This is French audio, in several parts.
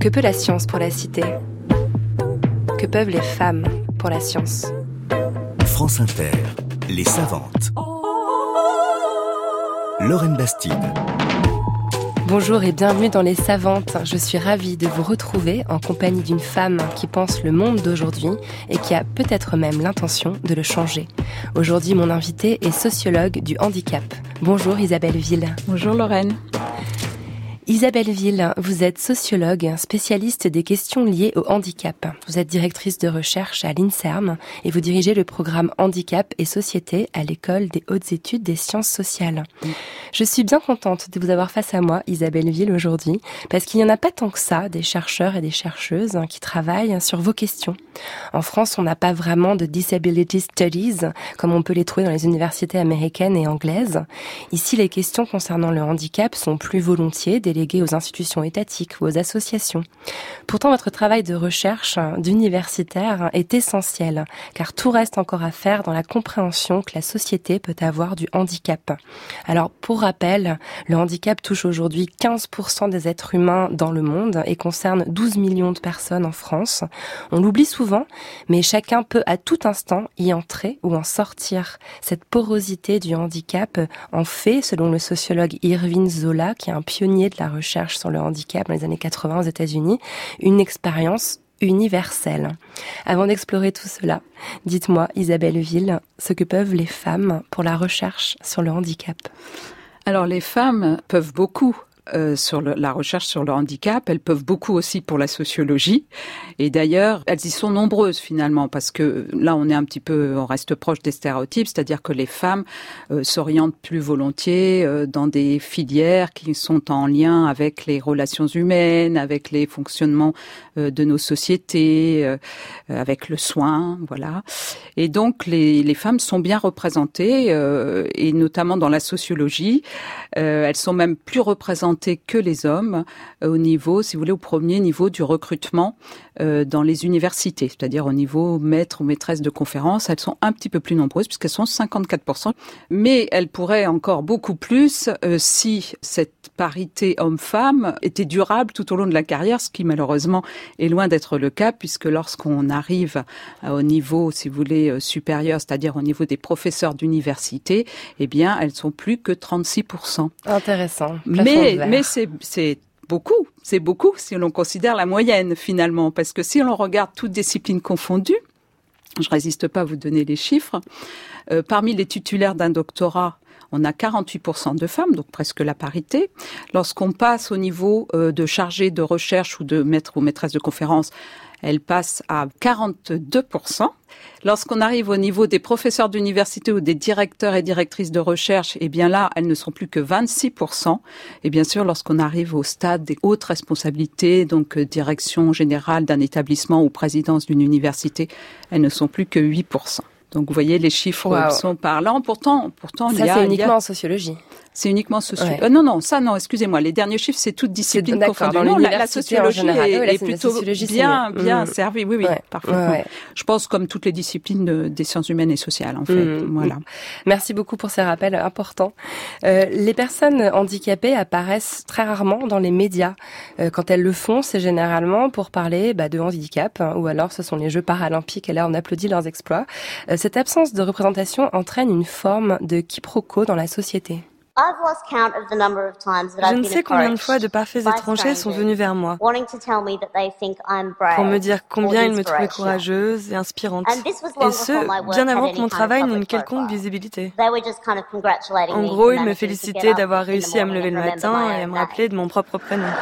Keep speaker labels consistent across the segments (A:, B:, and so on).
A: Que peut la science pour la cité? Que peuvent les femmes pour la science?
B: France Inter, les savantes. Lorraine Bastide.
A: Bonjour et bienvenue dans Les Savantes. Je suis ravie de vous retrouver en compagnie d'une femme qui pense le monde d'aujourd'hui et qui a peut-être même l'intention de le changer. Aujourd'hui, mon invité est sociologue du handicap. Bonjour Isabelle Ville.
C: Bonjour Lorraine.
A: Isabelle Ville, vous êtes sociologue, spécialiste des questions liées au handicap. Vous êtes directrice de recherche à l'INSERM et vous dirigez le programme Handicap et Société à l'École des hautes études des sciences sociales. Je suis bien contente de vous avoir face à moi, Isabelle Ville, aujourd'hui, parce qu'il n'y en a pas tant que ça des chercheurs et des chercheuses qui travaillent sur vos questions. En France, on n'a pas vraiment de disability studies comme on peut les trouver dans les universités américaines et anglaises. Ici, les questions concernant le handicap sont plus volontiers aux institutions étatiques ou aux associations. Pourtant, votre travail de recherche d'universitaire est essentiel, car tout reste encore à faire dans la compréhension que la société peut avoir du handicap. Alors, pour rappel, le handicap touche aujourd'hui 15% des êtres humains dans le monde et concerne 12 millions de personnes en France. On l'oublie souvent, mais chacun peut à tout instant y entrer ou en sortir. Cette porosité du handicap en fait, selon le sociologue Irving Zola, qui est un pionnier de la recherche sur le handicap dans les années 80 aux États-Unis, une expérience universelle. Avant d'explorer tout cela, dites-moi, Isabelle Ville, ce que peuvent les femmes pour la recherche sur le handicap?
C: Alors les femmes peuvent beaucoup euh, sur la recherche sur le handicap. Elles peuvent beaucoup aussi pour la sociologie. Et d'ailleurs, elles y sont nombreuses finalement, parce que là, on est un petit peu, on reste proche des stéréotypes, c'est-à-dire que les femmes euh, s'orientent plus volontiers euh, dans des filières qui sont en lien avec les relations humaines, avec les fonctionnements de nos sociétés, avec le soin, voilà. Et donc, les, les femmes sont bien représentées, et notamment dans la sociologie, elles sont même plus représentées que les hommes euh, au niveau, si vous voulez, au premier niveau du recrutement euh, dans les universités, c'est-à-dire au niveau maître ou maîtresse de conférence. Elles sont un petit peu plus nombreuses puisqu'elles sont 54%, mais elles pourraient encore beaucoup plus euh, si cette parité homme-femme était durable tout au long de la carrière, ce qui malheureusement est loin d'être le cas puisque lorsqu'on arrive au niveau, si vous voulez, supérieur, c'est-à-dire au niveau des professeurs d'université, eh bien, elles sont plus que 36%.
A: Intéressant.
C: Mais mais c'est beaucoup, c'est beaucoup si l'on considère la moyenne finalement, parce que si l'on regarde toutes disciplines confondues, je résiste pas à vous donner les chiffres, euh, parmi les titulaires d'un doctorat, on a 48% de femmes, donc presque la parité. Lorsqu'on passe au niveau euh, de chargé de recherche ou de maître ou maîtresse de conférence, elle passe à 42%. Lorsqu'on arrive au niveau des professeurs d'université ou des directeurs et directrices de recherche, eh bien là, elles ne sont plus que 26%. Et bien sûr, lorsqu'on arrive au stade des hautes responsabilités, donc euh, direction générale d'un établissement ou présidence d'une université, elles ne sont plus que 8%. Donc vous voyez, les chiffres sont parlants. Pourtant, pourtant,
A: ça c'est uniquement en sociologie.
C: C'est uniquement sociologie. Euh, non, non, ça non. Excusez-moi. Les derniers chiffres, c'est toute discipline confondue. Non, la, la, sociologie est, plutôt bien, bien mm. servie. Oui, oui, parfaitement. Je pense comme toutes les disciplines des sciences humaines et sociales, en fait. Mm. Voilà.
A: Merci beaucoup pour ces rappels importants. Euh, les personnes handicapées apparaissent très rarement dans les médias. Euh, quand elles le font, c'est généralement pour parler bah, de handicap, hein, ou alors ce sont les Jeux paralympiques. Et là, on applaudit leurs exploits. Euh, cette absence de représentation entraîne une forme de quiproquo dans la société.
D: Je ne sais combien de fois de parfaits étrangers sont venus vers moi pour me dire combien ils me trouvaient courageuse et inspirante. Et ce, bien avant que mon travail n'ait une quelconque visibilité. En gros, ils me félicitaient d'avoir réussi à me lever le matin et à me rappeler de mon propre prénom.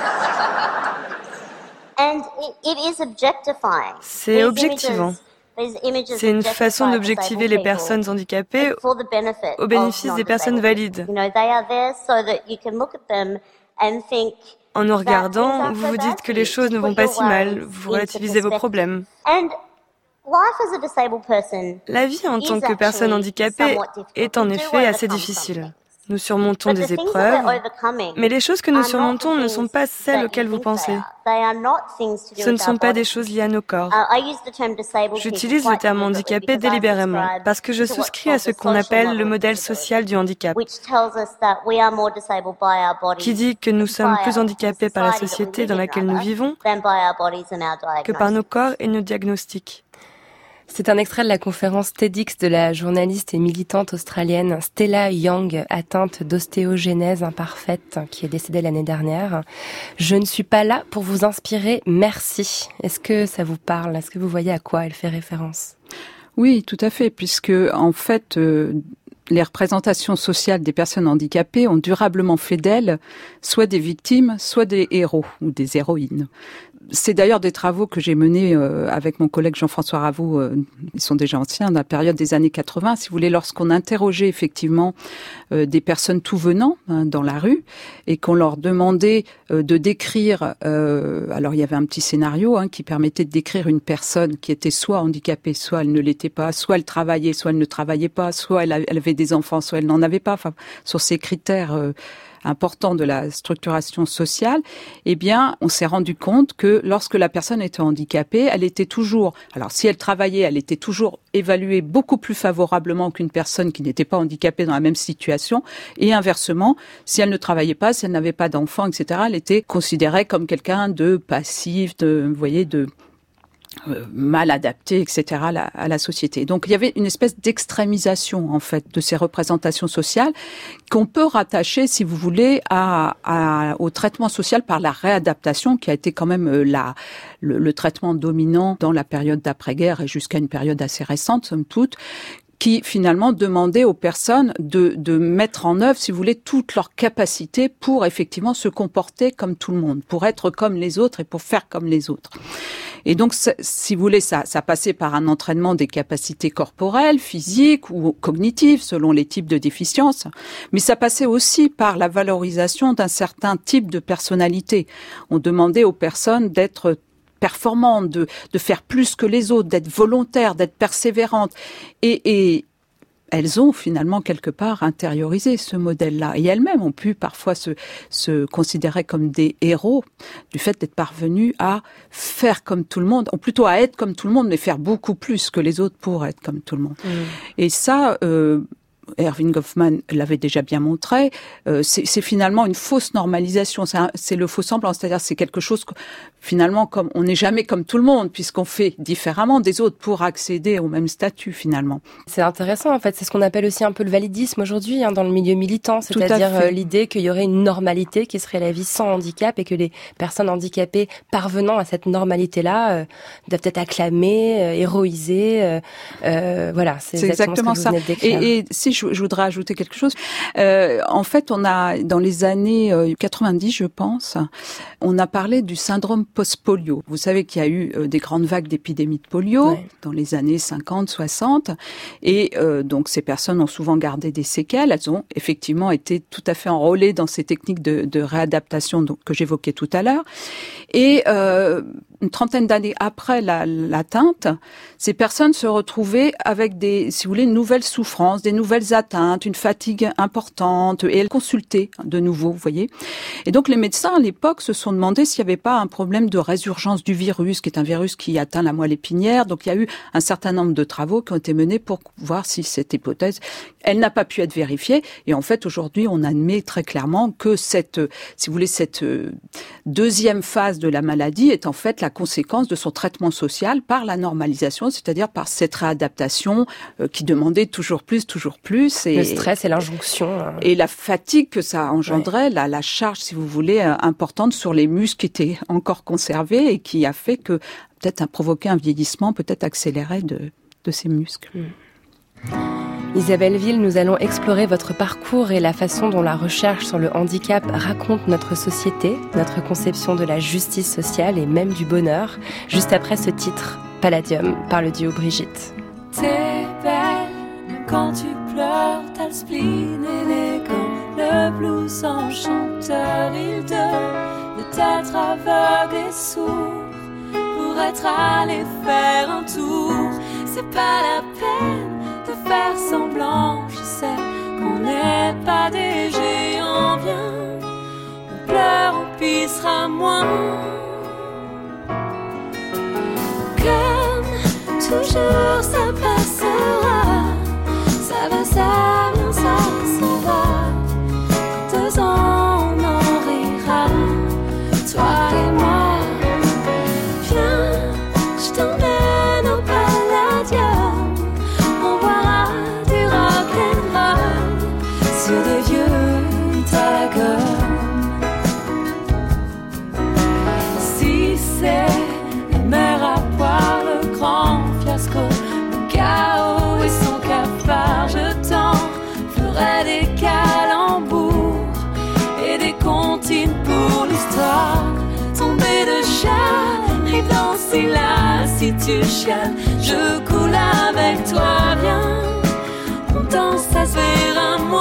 D: C'est objectivant. C'est une façon d'objectiver les personnes handicapées au bénéfice des personnes valides. En nous regardant, vous vous dites que les choses ne vont pas si mal, vous relativisez vos problèmes. La vie en tant que personne handicapée est en effet assez difficile. Nous surmontons des épreuves, mais les choses que nous surmontons ne sont pas celles auxquelles vous pensez. Ce ne sont pas des choses liées à nos corps. Uh, J'utilise le terme handicapé délibérément parce que je souscris à ce qu'on appelle le modèle social du handicap, qui dit que nous sommes plus handicapés par la société dans laquelle nous vivons que par nos corps et nos diagnostics.
A: C'est un extrait de la conférence TEDx de la journaliste et militante australienne Stella Young, atteinte d'ostéogenèse imparfaite, qui est décédée l'année dernière. Je ne suis pas là pour vous inspirer, merci. Est-ce que ça vous parle? Est-ce que vous voyez à quoi elle fait référence?
C: Oui, tout à fait, puisque en fait, euh, les représentations sociales des personnes handicapées ont durablement fait d'elles soit des victimes, soit des héros ou des héroïnes c'est d'ailleurs des travaux que j'ai menés euh, avec mon collègue Jean-François Ravoux, euh, ils sont déjà anciens, dans la période des années 80, si vous voulez, lorsqu'on interrogeait effectivement euh, des personnes tout venant hein, dans la rue et qu'on leur demandait de décrire, alors il y avait un petit scénario hein, qui permettait de décrire une personne qui était soit handicapée, soit elle ne l'était pas, soit elle travaillait, soit elle ne travaillait pas, soit elle avait des enfants, soit elle n'en avait pas, enfin, sur ces critères important de la structuration sociale, eh bien, on s'est rendu compte que lorsque la personne était handicapée, elle était toujours, alors si elle travaillait, elle était toujours évaluée beaucoup plus favorablement qu'une personne qui n'était pas handicapée dans la même situation, et inversement, si elle ne travaillait pas, si elle n'avait pas d'enfants, etc., elle était considérée comme quelqu'un de passif, de, vous voyez, de mal adapté, etc. À la, à la, société. Donc il y avait une espèce d'extrémisation en fait de ces représentations sociales qu'on peut rattacher, si vous voulez, à, à, au traitement social par la réadaptation, qui a été quand même euh, la, le, le traitement dominant dans la période d'après-guerre et jusqu'à une période assez récente, somme toute, qui finalement demandait aux personnes de, de mettre en œuvre, si vous voulez, toutes leurs capacités pour effectivement se comporter comme tout le monde, pour être comme les autres et pour faire comme les autres. Et donc, si vous voulez, ça, ça passait par un entraînement des capacités corporelles, physiques ou cognitives, selon les types de déficiences, mais ça passait aussi par la valorisation d'un certain type de personnalité. On demandait aux personnes d'être performantes, de, de faire plus que les autres, d'être volontaires, d'être persévérantes. Et, et, elles ont finalement quelque part intériorisé ce modèle-là. Et elles-mêmes ont pu parfois se, se considérer comme des héros du fait d'être parvenues à faire comme tout le monde, ou plutôt à être comme tout le monde, mais faire beaucoup plus que les autres pour être comme tout le monde. Mmh. Et ça, euh, Erwin Goffman l'avait déjà bien montré, euh, c'est finalement une fausse normalisation. C'est le faux semblant, c'est-à-dire c'est quelque chose que finalement, comme on n'est jamais comme tout le monde, puisqu'on fait différemment des autres pour accéder au même statut finalement.
A: C'est intéressant en fait. C'est ce qu'on appelle aussi un peu le validisme aujourd'hui hein, dans le milieu militant, c'est-à-dire euh, l'idée qu'il y aurait une normalité qui serait la vie sans handicap et que les personnes handicapées parvenant à cette normalité-là euh, doivent être acclamées, héroïsées. voilà,
C: c'est exactement, ça. Et, et si je, je, voudrais ajouter quelque chose. Euh, en fait, on a dans les années 90, euh, je pense, on a parlé du syndrome post-polio. Vous savez qu'il y a eu euh, des grandes vagues d'épidémies de polio dans les années 50, 60, et euh, donc ces personnes ont souvent gardé des séquelles. Elles ont effectivement été tout à fait enrôlées dans ces techniques de, de réadaptation que j'évoquais tout à l'heure. Et euh, une trentaine d'années après l'atteinte, ces personnes se retrouvaient avec des, si vous voulez, nouvelles souffrances, des nouvelles atteintes, une fatigue importante, et elles consultaient de nouveau, vous voyez. Et donc les médecins à l'époque se sont demandé s'il n'y avait pas un problème de résurgence du virus, qui est un virus qui atteint la moelle épinière. Donc il y a eu un certain nombre de travaux qui ont été menés pour voir si cette hypothèse, elle n'a pas pu être vérifiée. Et en fait, aujourd'hui, on admet très clairement que cette, si vous voulez, cette euh, deuxième phase de la maladie est en fait la conséquence de son traitement social par la normalisation, c'est-à-dire par cette réadaptation euh, qui demandait toujours plus, toujours plus.
A: Et, le stress et l'injonction. Hein.
C: Et la fatigue que ça engendrait, la, la charge, si vous voulez, euh, importante sur les muscles qui étaient encore conservés et qui a fait que peut-être a provoqué un vieillissement peut-être accéléré de, de ces muscles.
A: Mm. Isabelle Ville, nous allons explorer votre parcours et la façon dont la recherche sur le handicap raconte notre société, notre conception de la justice sociale et même du bonheur, juste après ce titre, Palladium, par le duo Brigitte.
E: T'es belle quand tu pleures, t'as le spleen élégant, le blues enchanteur, il aveugle et sourd pour être allé faire un tour. C'est pas la peine faire semblant, je sais qu'on est pas des géants, viens. On pleure, on pissera moins. Comme toujours, ça passera. Ça va, ça danser là si tu chiales, je coule avec toi, viens. On danse, ça se verra moins.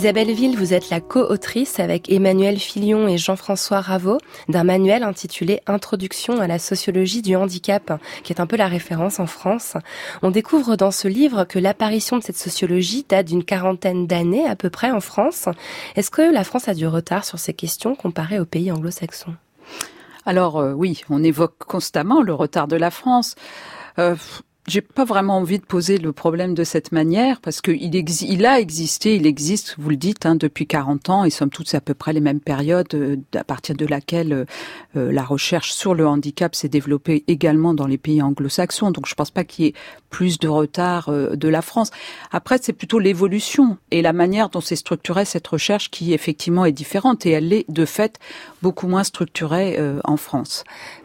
A: Isabelle Ville, vous êtes la co-autrice avec Emmanuel Filion et Jean-François Raveau d'un manuel intitulé Introduction à la sociologie du handicap, qui est un peu la référence en France. On découvre dans ce livre que l'apparition de cette sociologie date d'une quarantaine d'années à peu près en France. Est-ce que la France a du retard sur ces questions comparée aux pays anglo-saxons?
C: Alors euh, oui, on évoque constamment le retard de la France. Euh, j'ai pas vraiment envie de poser le problème de cette manière parce que il, exi- il a existé, il existe, vous le dites, hein, depuis 40 ans et somme toute c'est à peu près les mêmes périodes euh, à partir de laquelle euh, euh, la recherche sur le handicap s'est développée également dans les pays anglo-saxons. Donc je pense pas qu'il y ait plus de retard euh, de la France. Après c'est plutôt l'évolution et la manière dont s'est structurée cette recherche qui effectivement est différente et elle est de fait beaucoup moins structurée euh, en France.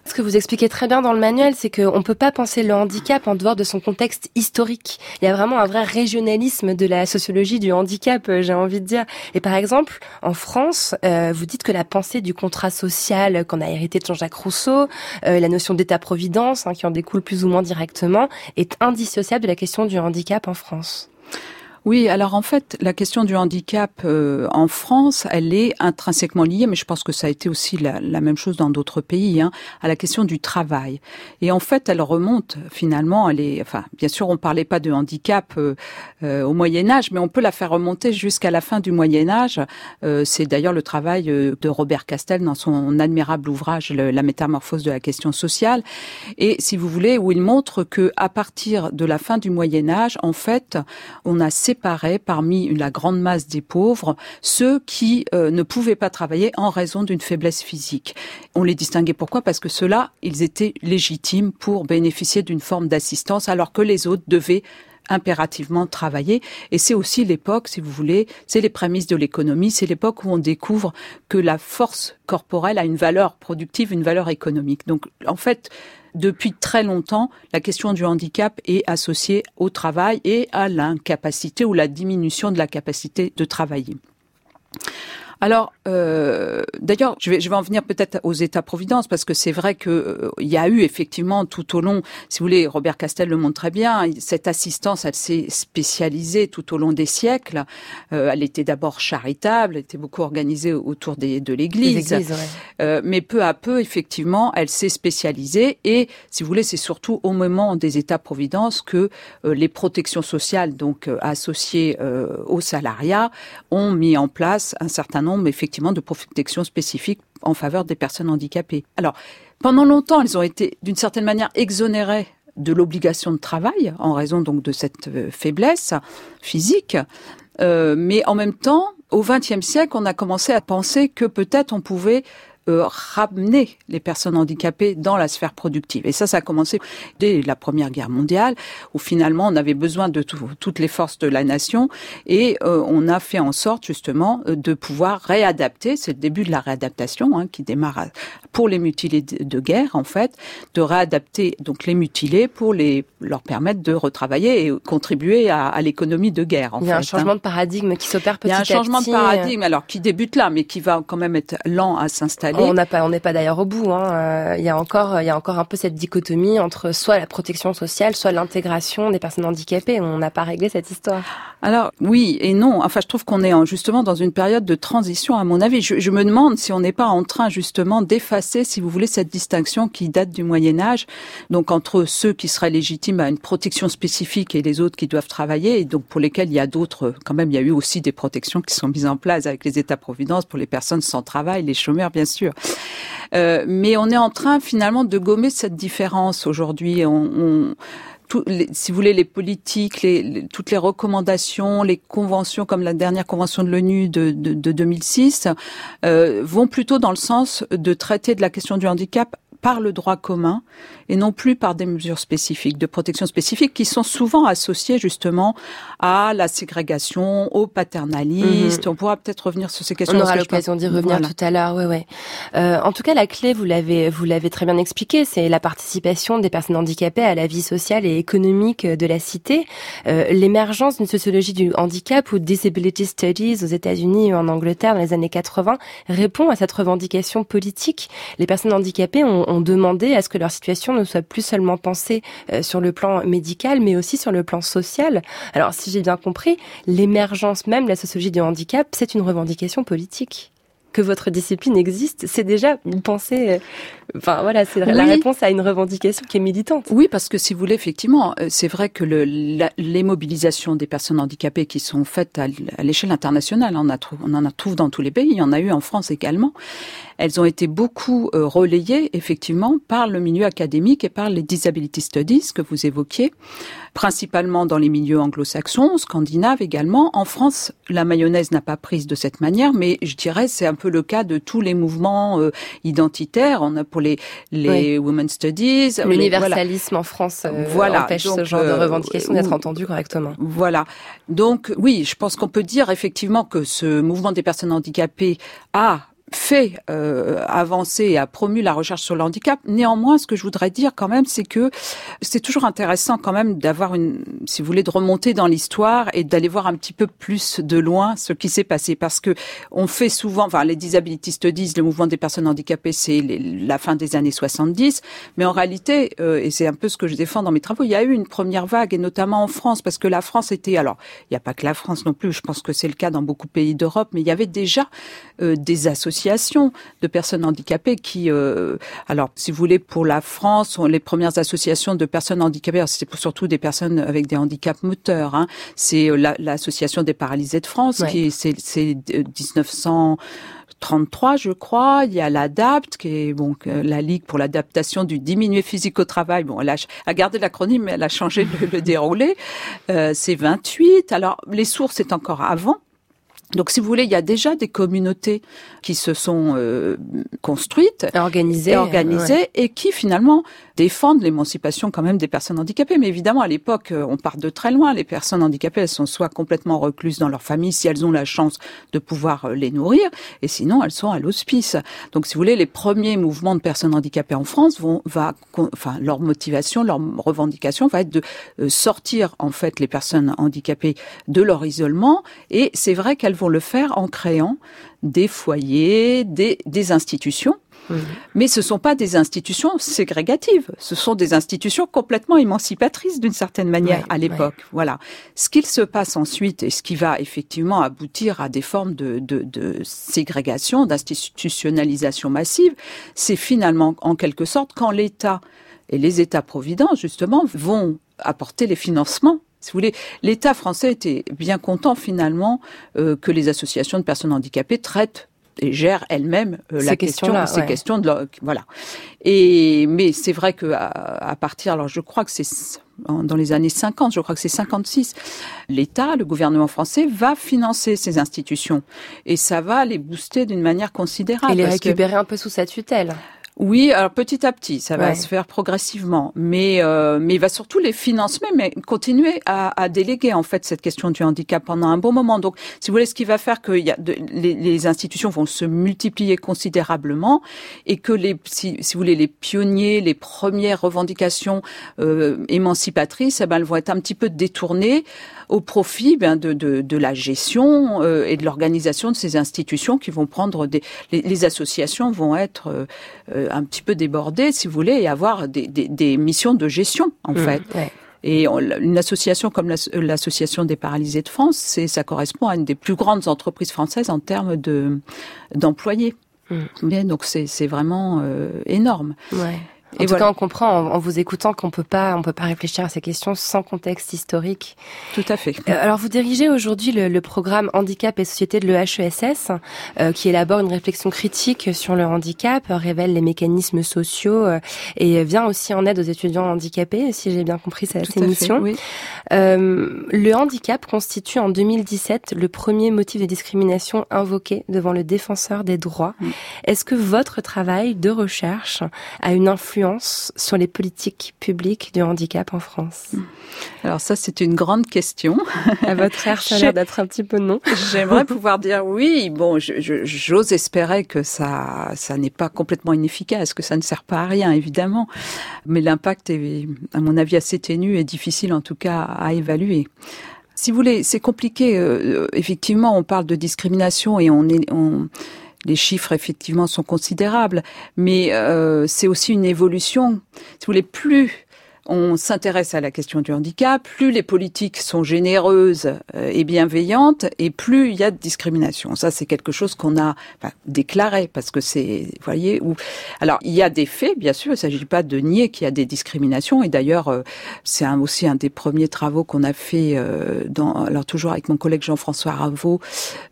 A: Ce que vous expliquez très bien dans le manuel, c'est qu'on ne peut pas penser le handicap en dehors de son contexte historique. Il y a vraiment un vrai régionalisme de la sociologie du handicap, euh, j'ai envie de dire. Et par exemple, en France, euh, vous dites que la pensée du contrat social qu'on a hérité de Jean-Jacques Rousseau, euh, la notion d'État-providence, hein, qui en découle plus ou moins directement, est indissociable de la question du handicap en France.
C: Oui, alors en fait, la question du handicap euh, en France, elle est intrinsèquement liée, mais je pense que ça a été aussi la, la même chose dans d'autres pays, hein, à la question du travail. Et en fait, elle remonte finalement, elle est, enfin, bien sûr, on parlait pas de handicap euh, euh, au Moyen Âge, mais on peut la faire remonter jusqu'à la fin du Moyen Âge. Euh, C'est d'ailleurs le travail euh, de Robert Castel dans son admirable ouvrage La métamorphose de la question sociale, et si vous voulez, où il montre que à partir de la fin du Moyen Âge, en fait, on a séparé séparait parmi la grande masse des pauvres ceux qui euh, ne pouvaient pas travailler en raison d'une faiblesse physique. On les distinguait pourquoi? Parce que ceux-là, ils étaient légitimes pour bénéficier d'une forme d'assistance alors que les autres devaient impérativement travailler. Et c'est aussi l'époque, si vous voulez, c'est les prémices de l'économie, c'est l'époque où on découvre que la force corporelle a une valeur productive, une valeur économique. Donc, en fait, depuis très longtemps, la question du handicap est associée au travail et à l'incapacité ou la diminution de la capacité de travailler. Alors, euh, d'ailleurs, je vais, je vais en venir peut-être aux États-providence parce que c'est vrai que euh, y a eu effectivement tout au long, si vous voulez, Robert Castel le montre très bien, cette assistance, elle s'est spécialisée tout au long des siècles. Euh, elle était d'abord charitable, elle était beaucoup organisée autour des, de l'Église, euh, mais peu à peu, effectivement, elle s'est spécialisée et, si vous voulez, c'est surtout au moment des États-providence que les protections sociales, donc associées au salariat, ont mis en place un certain nombre effectivement de protections spécifiques en faveur des personnes handicapées. Alors, pendant longtemps, elles ont été d'une certaine manière exonérées de l'obligation de travail en raison donc de cette euh, faiblesse physique. Euh, mais en même temps, au XXe siècle, on a commencé à penser que peut-être on pouvait euh, ramener les personnes handicapées dans la sphère productive. Et ça, ça a commencé dès la Première Guerre mondiale, où finalement on avait besoin de toutes les forces de la nation, et euh, on a fait en sorte justement de pouvoir réadapter. C'est le début de la réadaptation hein, qui démarre pour les mutilés de guerre, en fait, de réadapter donc les mutilés pour les leur permettre de retravailler et contribuer à, à l'économie de guerre. En
A: Il y a
C: un
A: hein. changement de paradigme qui s'opère petit à
C: petit. Il y a un changement de paradigme, alors qui débute là, mais qui va quand même être lent à s'installer
A: on n'a pas, on n'est pas d'ailleurs au bout. Hein. Euh, il y a encore, il y a encore un peu cette dichotomie entre soit la protection sociale, soit l'intégration des personnes handicapées. On n'a pas réglé cette histoire.
C: Alors oui et non. Enfin, je trouve qu'on est justement dans une période de transition, à mon avis. Je, je me demande si on n'est pas en train justement d'effacer, si vous voulez, cette distinction qui date du Moyen Âge, donc entre ceux qui seraient légitimes à une protection spécifique et les autres qui doivent travailler, et donc pour lesquels il y a d'autres. Quand même, il y a eu aussi des protections qui sont mises en place avec les États-providence pour les personnes sans travail, les chômeurs, bien sûr. Euh, mais on est en train finalement de gommer cette différence aujourd'hui. Si vous voulez, les politiques, toutes les recommandations, les conventions, comme la dernière convention de l'ONU de, de, de, 2006, euh, vont plutôt dans le sens de traiter de la question du handicap par le droit commun et non plus par des mesures spécifiques, de protection spécifique, qui sont souvent associées justement à la ségrégation, au paternalisme. Mhm. On pourra peut-être revenir sur ces questions.
A: On aura l'occasion d'y revenir tout à l'heure. Ouais, ouais. Euh, en tout cas, la clé, vous l'avez, vous l'avez très bien expliqué, c'est la participation des personnes handicapées à la vie sociale et économique de la cité. Euh, l'émergence d'une sociologie du handicap ou disability studies aux États-Unis ou en Angleterre dans les années 80 répond à cette revendication politique. Les personnes handicapées ont, ont demandé à ce que leur situation ne soit plus seulement pensée euh, sur le plan médical, mais aussi sur le plan social. Alors, si j'ai bien compris, l'émergence même de la sociologie du handicap, c'est une revendication politique que votre discipline existe, c'est déjà une pensée. Euh, enfin voilà, c'est la réponse à une revendication qui est militante.
C: Oui, parce que si vous voulez, effectivement, euh, c'est vrai que le, les mobilisations des personnes handicapées qui sont faites à l'échelle internationale, on, a, on en a trouve dans tous les pays, il y en a eu en France également. Elles ont été beaucoup euh, relayées effectivement par le milieu académique et par les disability studies que vous évoquiez, principalement dans les milieux anglo-saxons, scandinaves également. En France, la mayonnaise n'a pas prise de cette manière, mais je dirais c'est un peu le cas de tous les mouvements euh, identitaires. On a pour les les women's studies,
A: l'universalisme en France euh, voilà. empêche ce genre de revendication d'être entendu correctement.
C: Voilà. Donc oui, je pense qu'on peut dire effectivement que ce mouvement des personnes handicapées a fait euh, avancer et a promu la recherche sur le handicap. Néanmoins, ce que je voudrais dire quand même, c'est que c'est toujours intéressant quand même d'avoir une, si vous voulez, de remonter dans l'histoire et d'aller voir un petit peu plus de loin ce qui s'est passé, parce que on fait souvent, enfin les disability studies, le mouvement des personnes handicapées, c'est la fin des années 70, mais en réalité, euh, et c'est un peu ce que je défends dans mes travaux, il y a eu une première vague et notamment en France, parce que la France était, alors il n'y a pas que la France non plus, je pense que c'est le cas dans beaucoup de pays d'Europe, mais il y avait déjà euh, des associations associations de personnes handicapées qui, euh, alors si vous voulez, pour la France, sont les premières associations de personnes handicapées, c'est surtout des personnes avec des handicaps moteurs. Hein. C'est euh, l'association des paralysés de France, qui c'est 1900 33, je crois. Il y a l'ADAPT, qui est bon, la Ligue pour l'adaptation du diminué physique au travail. Bon, elle a, gardé l'acronyme, mais elle a changé le, le déroulé. Euh, c'est 28. Alors, les sources, c'est encore avant. Donc, si vous voulez, il y a déjà des communautés qui se sont euh, construites,
A: organisées,
C: et, organisées et qui finalement défendent l'émancipation quand même des personnes handicapées. Mais évidemment, à l'époque, euh, on part de très loin. Les personnes handicapées, elles sont soit complètement recluses dans leur famille, si elles ont la chance de pouvoir euh, les nourrir, et sinon, elles sont à l'hospice. Donc, si vous voulez, les premiers mouvements de personnes handicapées en France vont, va, enfin, leur motivation, leur revendication va être de sortir en fait les personnes handicapées de leur isolement. Et c'est vrai qu'elles vont le faire en créant des foyers, des, des institutions. Mmh. Mais ce ne sont pas des institutions ségrégatives, ce sont des institutions complètement émancipatrices d'une certaine manière à l'époque. Voilà. Ce qu'il se passe ensuite et ce qui va effectivement aboutir à des formes de, de, de ségrégation, d'institutionnalisation massive, c'est finalement en quelque sorte quand l'État et les États-providence justement vont apporter les financements si vous voulez, l'État français était bien content finalement euh, que les associations de personnes handicapées traitent et gèrent elles-mêmes euh, la question, ces questions de voilà. Et mais c'est vrai que à, partir, alors je crois que c'est dans les années 50, je crois que c'est 56, l'État, le gouvernement français va financer ces institutions et ça va les booster d'une manière considérable.
A: Et les récupérer un peu sous sa tutelle.
C: Oui, alors petit à petit, ça va se faire progressivement, mais euh, mais il va surtout les financer, mais continuer à, à, déléguer en fait cette question du handicap pendant un bon moment. Donc, si vous voulez, ce qui va faire que y a de, les, les, institutions vont se multiplier considérablement et que les si, si vous voulez les pionniers, les premières revendications euh, émancipatrices, eh ben, elles vont être un petit peu détournées au profit ben, de, de, de, la gestion euh, et de l'organisation de ces institutions qui vont prendre des les, les associations vont être euh, euh, un petit peu débordées si vous voulez et avoir des, des, des missions de gestion en mmh, fait. Et une association comme l'association des paralysés de France, c'est ça correspond à une des plus grandes entreprises françaises en termes de d'employés. Mmh. Bien, donc c'est vraiment euh, énorme.
A: Ouais. En tout cas, on comprend en, vous écoutant qu'on peut pas, on peut pas réfléchir à ces questions sans contexte historique.
C: Tout à fait.
A: Euh, alors, vous dirigez aujourd'hui le, le, programme Handicap et Société de l'EHESS, euh, qui élabore une réflexion critique sur le handicap, révèle les mécanismes sociaux euh, et vient aussi en aide aux étudiants handicapés, si j'ai bien compris cette émission. oui. Euh, le handicap constitue en 2017 le premier motif de discrimination invoqué devant le défenseur des droits. Mm. Est-ce que votre travail de recherche a une influence sur les politiques publiques du handicap en France?
C: Alors ça, c'est une grande question.
A: À votre air, ça a l'air d'être un petit peu non.
C: J'aimerais pouvoir dire oui. Bon, j'ose espérer que ça, ça n'est pas complètement inefficace, que ça ne sert pas à rien, évidemment. Mais l'impact est, à mon avis, assez ténu et difficile, en tout cas, à évaluer. Si vous voulez, c'est compliqué. Euh, effectivement, on parle de discrimination et on est, on, les chiffres effectivement sont considérables, mais euh, c'est aussi une évolution. Si vous voulez, plus on s'intéresse à la question du handicap, plus les politiques sont généreuses euh, et bienveillantes, et plus il y a de discrimination. Ça, c'est quelque chose qu'on a déclaré parce que c'est, voyez, où alors il y a des faits, bien sûr. Il ne s'agit pas de nier qu'il y a des discriminations. Et d'ailleurs, euh, c'est aussi un des premiers travaux qu'on a fait euh, dans, alors toujours avec mon collègue Jean-François Raveau,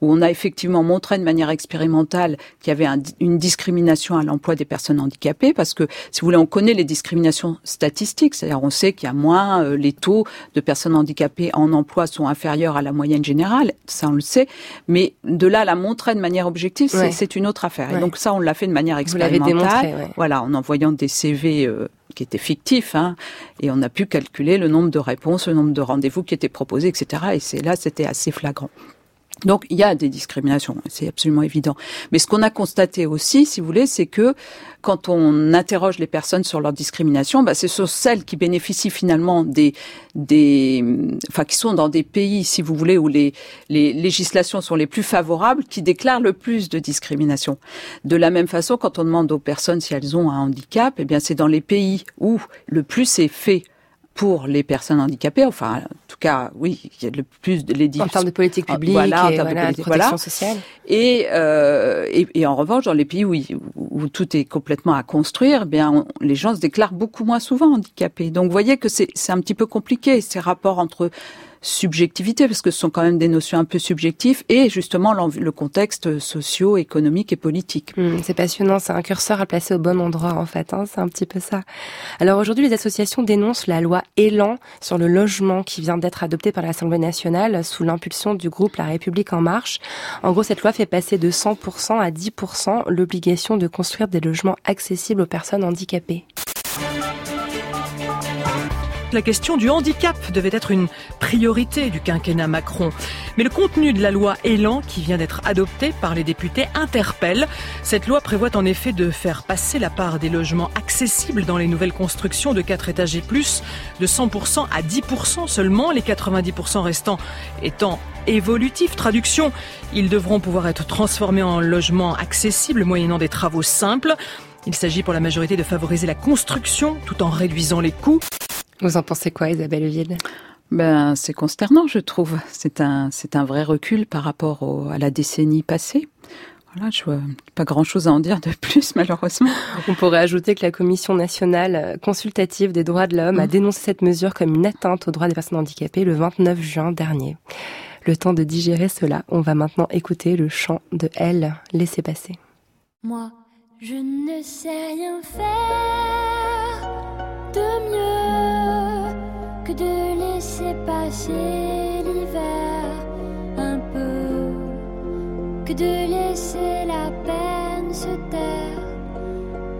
C: où on a effectivement montré de manière expérimentale qu'il y avait une discrimination à l'emploi des personnes handicapées, parce que si vous voulez, on connaît les discriminations statistiques c'est-à-dire on sait qu'il y a moins, euh, les taux de personnes handicapées en emploi sont inférieurs à la moyenne générale, ça on le sait, mais de là la montrer de manière objective, c'est une autre affaire. Et donc ça on l'a fait de manière expérimentale, voilà, en envoyant des CV euh, qui étaient fictifs, hein, et on a pu calculer le nombre de réponses, le nombre de rendez-vous qui étaient proposés, etc. Et c'est là, c'était assez flagrant. Donc il y a des discriminations, c'est absolument évident. Mais ce qu'on a constaté aussi, si vous voulez, c'est que quand on interroge les personnes sur leur discrimination, bah, c'est sur celles qui bénéficient finalement des, des, enfin qui sont dans des pays, si vous voulez, où les, législations sont les plus favorables, qui déclarent le plus de discrimination. De la même façon, quand on demande aux personnes si elles ont un handicap, eh bien c'est dans les pays où le plus est fait pour les personnes handicapées. Enfin, en tout cas, oui, il y a le plus de
A: les En termes de politique publique, voilà, en termes de, politique, protection sociale.
C: Et, euh, et, et, en revanche, dans les pays où, où tout est complètement à construire, eh bien, les gens se déclarent beaucoup moins souvent handicapés. Donc, vous voyez que c'est un petit peu compliqué ces rapports entre subjectivité, parce que ce sont quand même des notions un peu subjectives, et justement le contexte socio-économique et politique.
A: Hmm, c'est passionnant, c'est un curseur à placer au bon endroit en fait, hein, c'est un petit peu ça. Alors aujourd'hui, les associations dénoncent la loi Élan sur le logement qui vient d'être adoptée par l'Assemblée nationale sous l'impulsion du groupe La République en marche. En gros, cette loi fait passer de 100% à 10% l'obligation de construire des logements accessibles aux personnes handicapées
F: la question du handicap devait être une priorité du quinquennat Macron. Mais le contenu de la loi Elan, qui vient d'être adoptée par les députés, interpelle. Cette loi prévoit en effet de faire passer la part des logements accessibles dans les nouvelles constructions de 4 étages et plus de 100% à 10% seulement, les 90% restants étant évolutifs. Traduction, ils devront pouvoir être transformés en logements accessibles moyennant des travaux simples. Il s'agit pour la majorité de favoriser la construction tout en réduisant les coûts.
A: Vous en pensez quoi, Isabelle Ville
C: ben, c'est consternant, je trouve. C'est un, c'est un vrai recul par rapport à la décennie passée. Voilà, je vois pas grand chose à en dire de plus, malheureusement.
A: On pourrait ajouter que la Commission nationale consultative des droits de l'homme a mmh. dénoncé cette mesure comme une atteinte aux droits des personnes handicapées le 29 juin dernier. Le temps de digérer cela, on va maintenant écouter le chant de Elle, Laissez passer.
E: Moi, je ne sais rien faire de mieux de laisser passer l'hiver un peu, que de laisser la peine se taire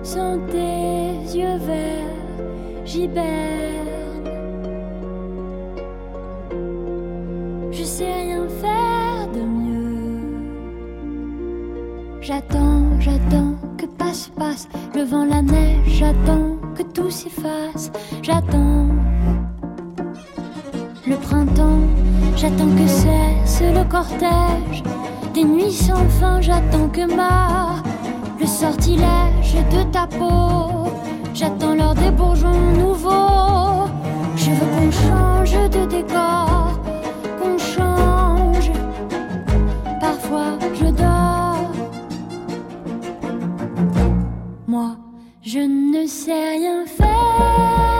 E: sans tes yeux verts, j'hiberne. Je sais rien faire de mieux. J'attends, j'attends que passe, passe le vent, la neige, j'attends que tout s'efface, j'attends le printemps, j'attends que cesse le cortège. Des nuits sans fin, j'attends que ma le sortilège de ta peau, j'attends l'heure des bourgeons nouveaux, je veux qu'on change de décor, qu'on change, parfois je dors, moi je ne sais rien faire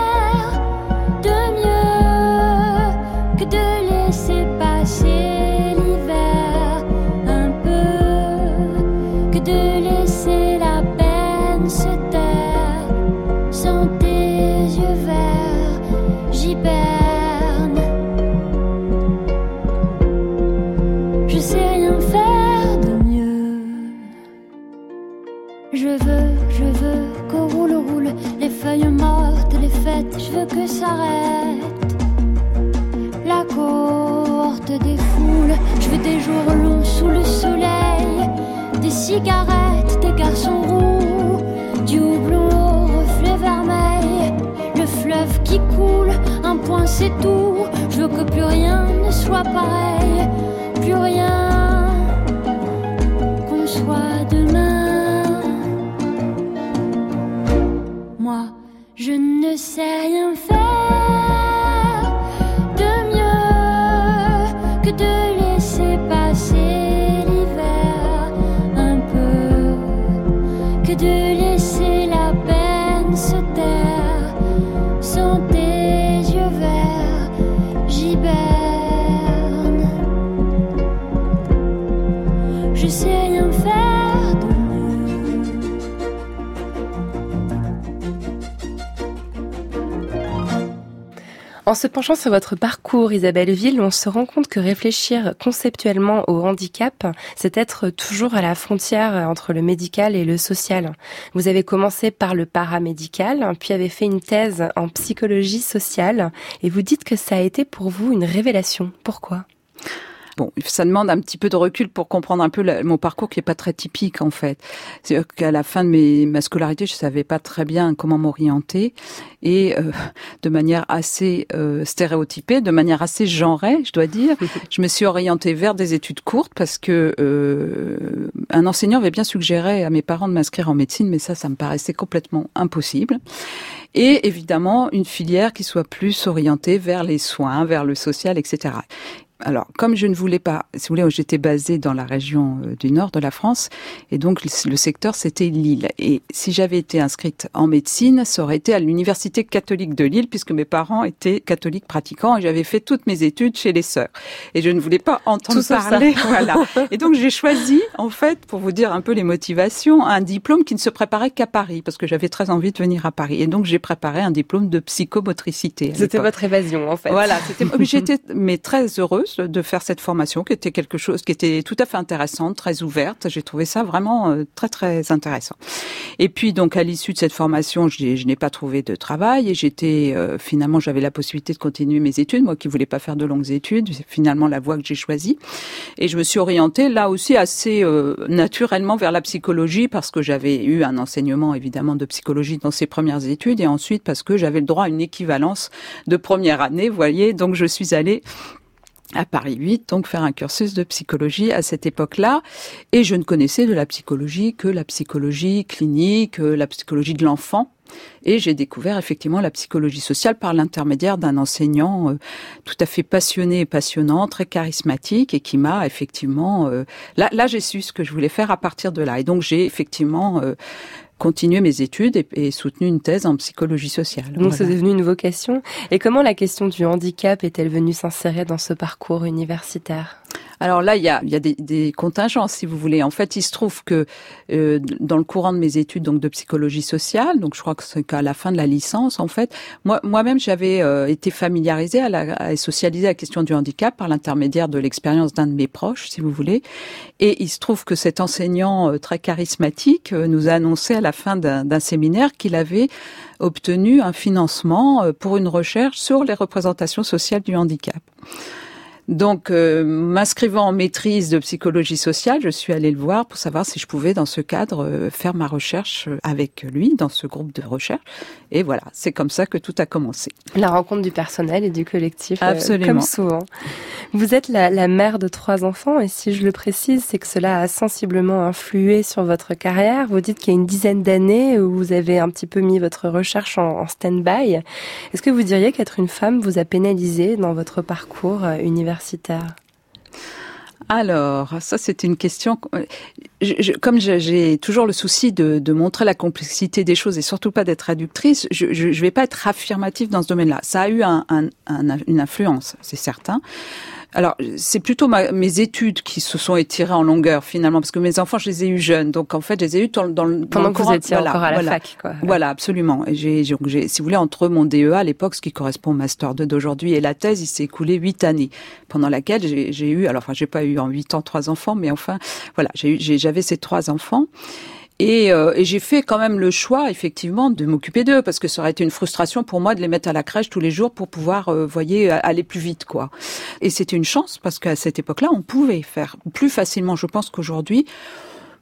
E: des garçons roux, du houblon au reflet vermeil, le fleuve qui coule, un point c'est tout, je veux que plus rien ne soit pareil,
A: En se penchant sur votre parcours, Isabelle Ville, on se rend compte que réfléchir conceptuellement au handicap, c'est être toujours à la frontière entre le médical et le social. Vous avez commencé par le paramédical, puis avez fait une thèse en psychologie sociale, et vous dites que ça a été pour vous une révélation. Pourquoi?
C: Bon, ça demande un petit peu de recul pour comprendre un peu mon parcours qui est pas très typique en fait. C'est qu'à la fin de mes, ma scolarité, je savais pas très bien comment m'orienter et euh, de manière assez euh, stéréotypée, de manière assez genrée, je dois dire, je me suis orientée vers des études courtes parce que euh, un enseignant avait bien suggéré à mes parents de m'inscrire en médecine, mais ça, ça me paraissait complètement impossible et évidemment une filière qui soit plus orientée vers les soins, vers le social, etc. alors, comme je ne voulais pas, si vous voulez, j'étais basée dans la région euh, du nord de la France, et donc le secteur c'était Lille. Et si j'avais été inscrite en médecine, ça aurait été à l'université catholique de Lille, puisque mes parents étaient catholiques pratiquants, et j'avais fait toutes mes études chez les sœurs. Et je ne voulais pas entendre parler, voilà. Et donc j'ai choisi, en fait, pour vous dire un peu les motivations, un diplôme qui ne se préparait qu'à Paris, parce que j'avais très envie de venir à Paris. Et donc j'ai préparé un diplôme de psychomotricité.
A: C'était votre évasion, en fait.
C: Voilà, c'était. J'étais mais très de faire cette formation qui était quelque chose qui était tout à fait intéressante, très ouverte. J'ai trouvé ça vraiment euh, très très intéressant. Et puis donc à l'issue de cette formation, je, n'ai pas trouvé de travail et j'étais euh, finalement j'avais la possibilité de continuer mes études, moi qui voulais pas faire de longues études, c'est finalement la voie que j'ai choisie. Et je me suis orientée là aussi assez euh, naturellement vers la psychologie parce que j'avais eu un enseignement évidemment de psychologie dans ces premières études et ensuite parce que j'avais le droit à une équivalence de première année, vous voyez. Donc je suis allée à Paris 8, donc faire un cursus de psychologie à cette époque-là. Et je ne connaissais de la psychologie que la psychologie clinique, euh, la psychologie de l'enfant. Et j'ai découvert effectivement la psychologie sociale par l'intermédiaire d'un enseignant euh, tout à fait passionné et passionnant, très charismatique et qui m'a effectivement... Euh, là, là j'ai su ce que je voulais faire à partir de là. Et donc j'ai effectivement continué mes études et, soutenu une thèse en psychologie sociale.
A: Donc c'est devenu une vocation. Et comment la question du handicap est-elle venue s'insérer dans ce parcours universitaire?
C: Alors là, il y a, des, des, contingences, si vous voulez. En fait, il se trouve que euh, dans le courant de mes études donc de psychologie sociale, donc je crois que c'est qu'à la fin de la licence, en fait, moi moi-même j'avais euh, été familiarisée à la, et socialisée à la question du handicap par l'intermédiaire de l'expérience d'un de mes proches, si vous voulez. Et il se trouve que cet enseignant euh, très charismatique euh, nous a annoncé à la fin d'un séminaire qu'il avait obtenu un financement pour une recherche sur les représentations sociales du handicap. Donc, euh, m'inscrivant en maîtrise de psychologie sociale, je suis allée le voir pour savoir si je pouvais, dans ce cadre, euh, faire ma recherche euh, avec lui, dans ce groupe de recherche. Et voilà, c'est comme ça que tout a commencé.
A: La rencontre du personnel et du collectif,
C: Absolument.
A: comme souvent. Vous êtes la, la, mère de trois enfants, et si je le précise, c'est que cela a sensiblement influé sur votre carrière. Vous dites qu'il y a une dizaine d'années où vous avez un petit peu mis votre recherche en, en stand-by. Est-ce que vous diriez qu'être une femme vous a pénalisé dans votre parcours universitaire?
C: Alors, ça c'est une question. comme j'ai toujours le souci de, montrer la complexité des choses et surtout pas d'être réductrice, je ne vais pas être affirmative dans ce domaine-là. Ça a eu une influence, c'est certain. Alors, c'est plutôt mes études qui se sont étirées en longueur finalement, parce que mes enfants, je les ai eus jeunes, donc en fait, je les ai eus dans, dans,
A: dans pendant que vous étiez encore à la fac, quoi.
C: Voilà, absolument. Et j'ai, si vous voulez, entre mon DEA à l'époque, ce qui correspond au master 2 d'aujourd'hui, et la thèse, il s'est écoulé huit années, pendant laquelle j'ai eu, alors enfin, j'ai pas eu en huit ans trois enfants, mais enfin, voilà, j'avais ces trois enfants. Et, euh, et j'ai fait quand même le choix, effectivement, de m'occuper d'eux, parce que ça aurait été une frustration pour moi de les mettre à la crèche tous les jours pour pouvoir, euh, voyez, aller plus vite, quoi. Et c'était une chance, parce qu'à cette époque-là, on pouvait faire plus facilement, je pense qu'aujourd'hui,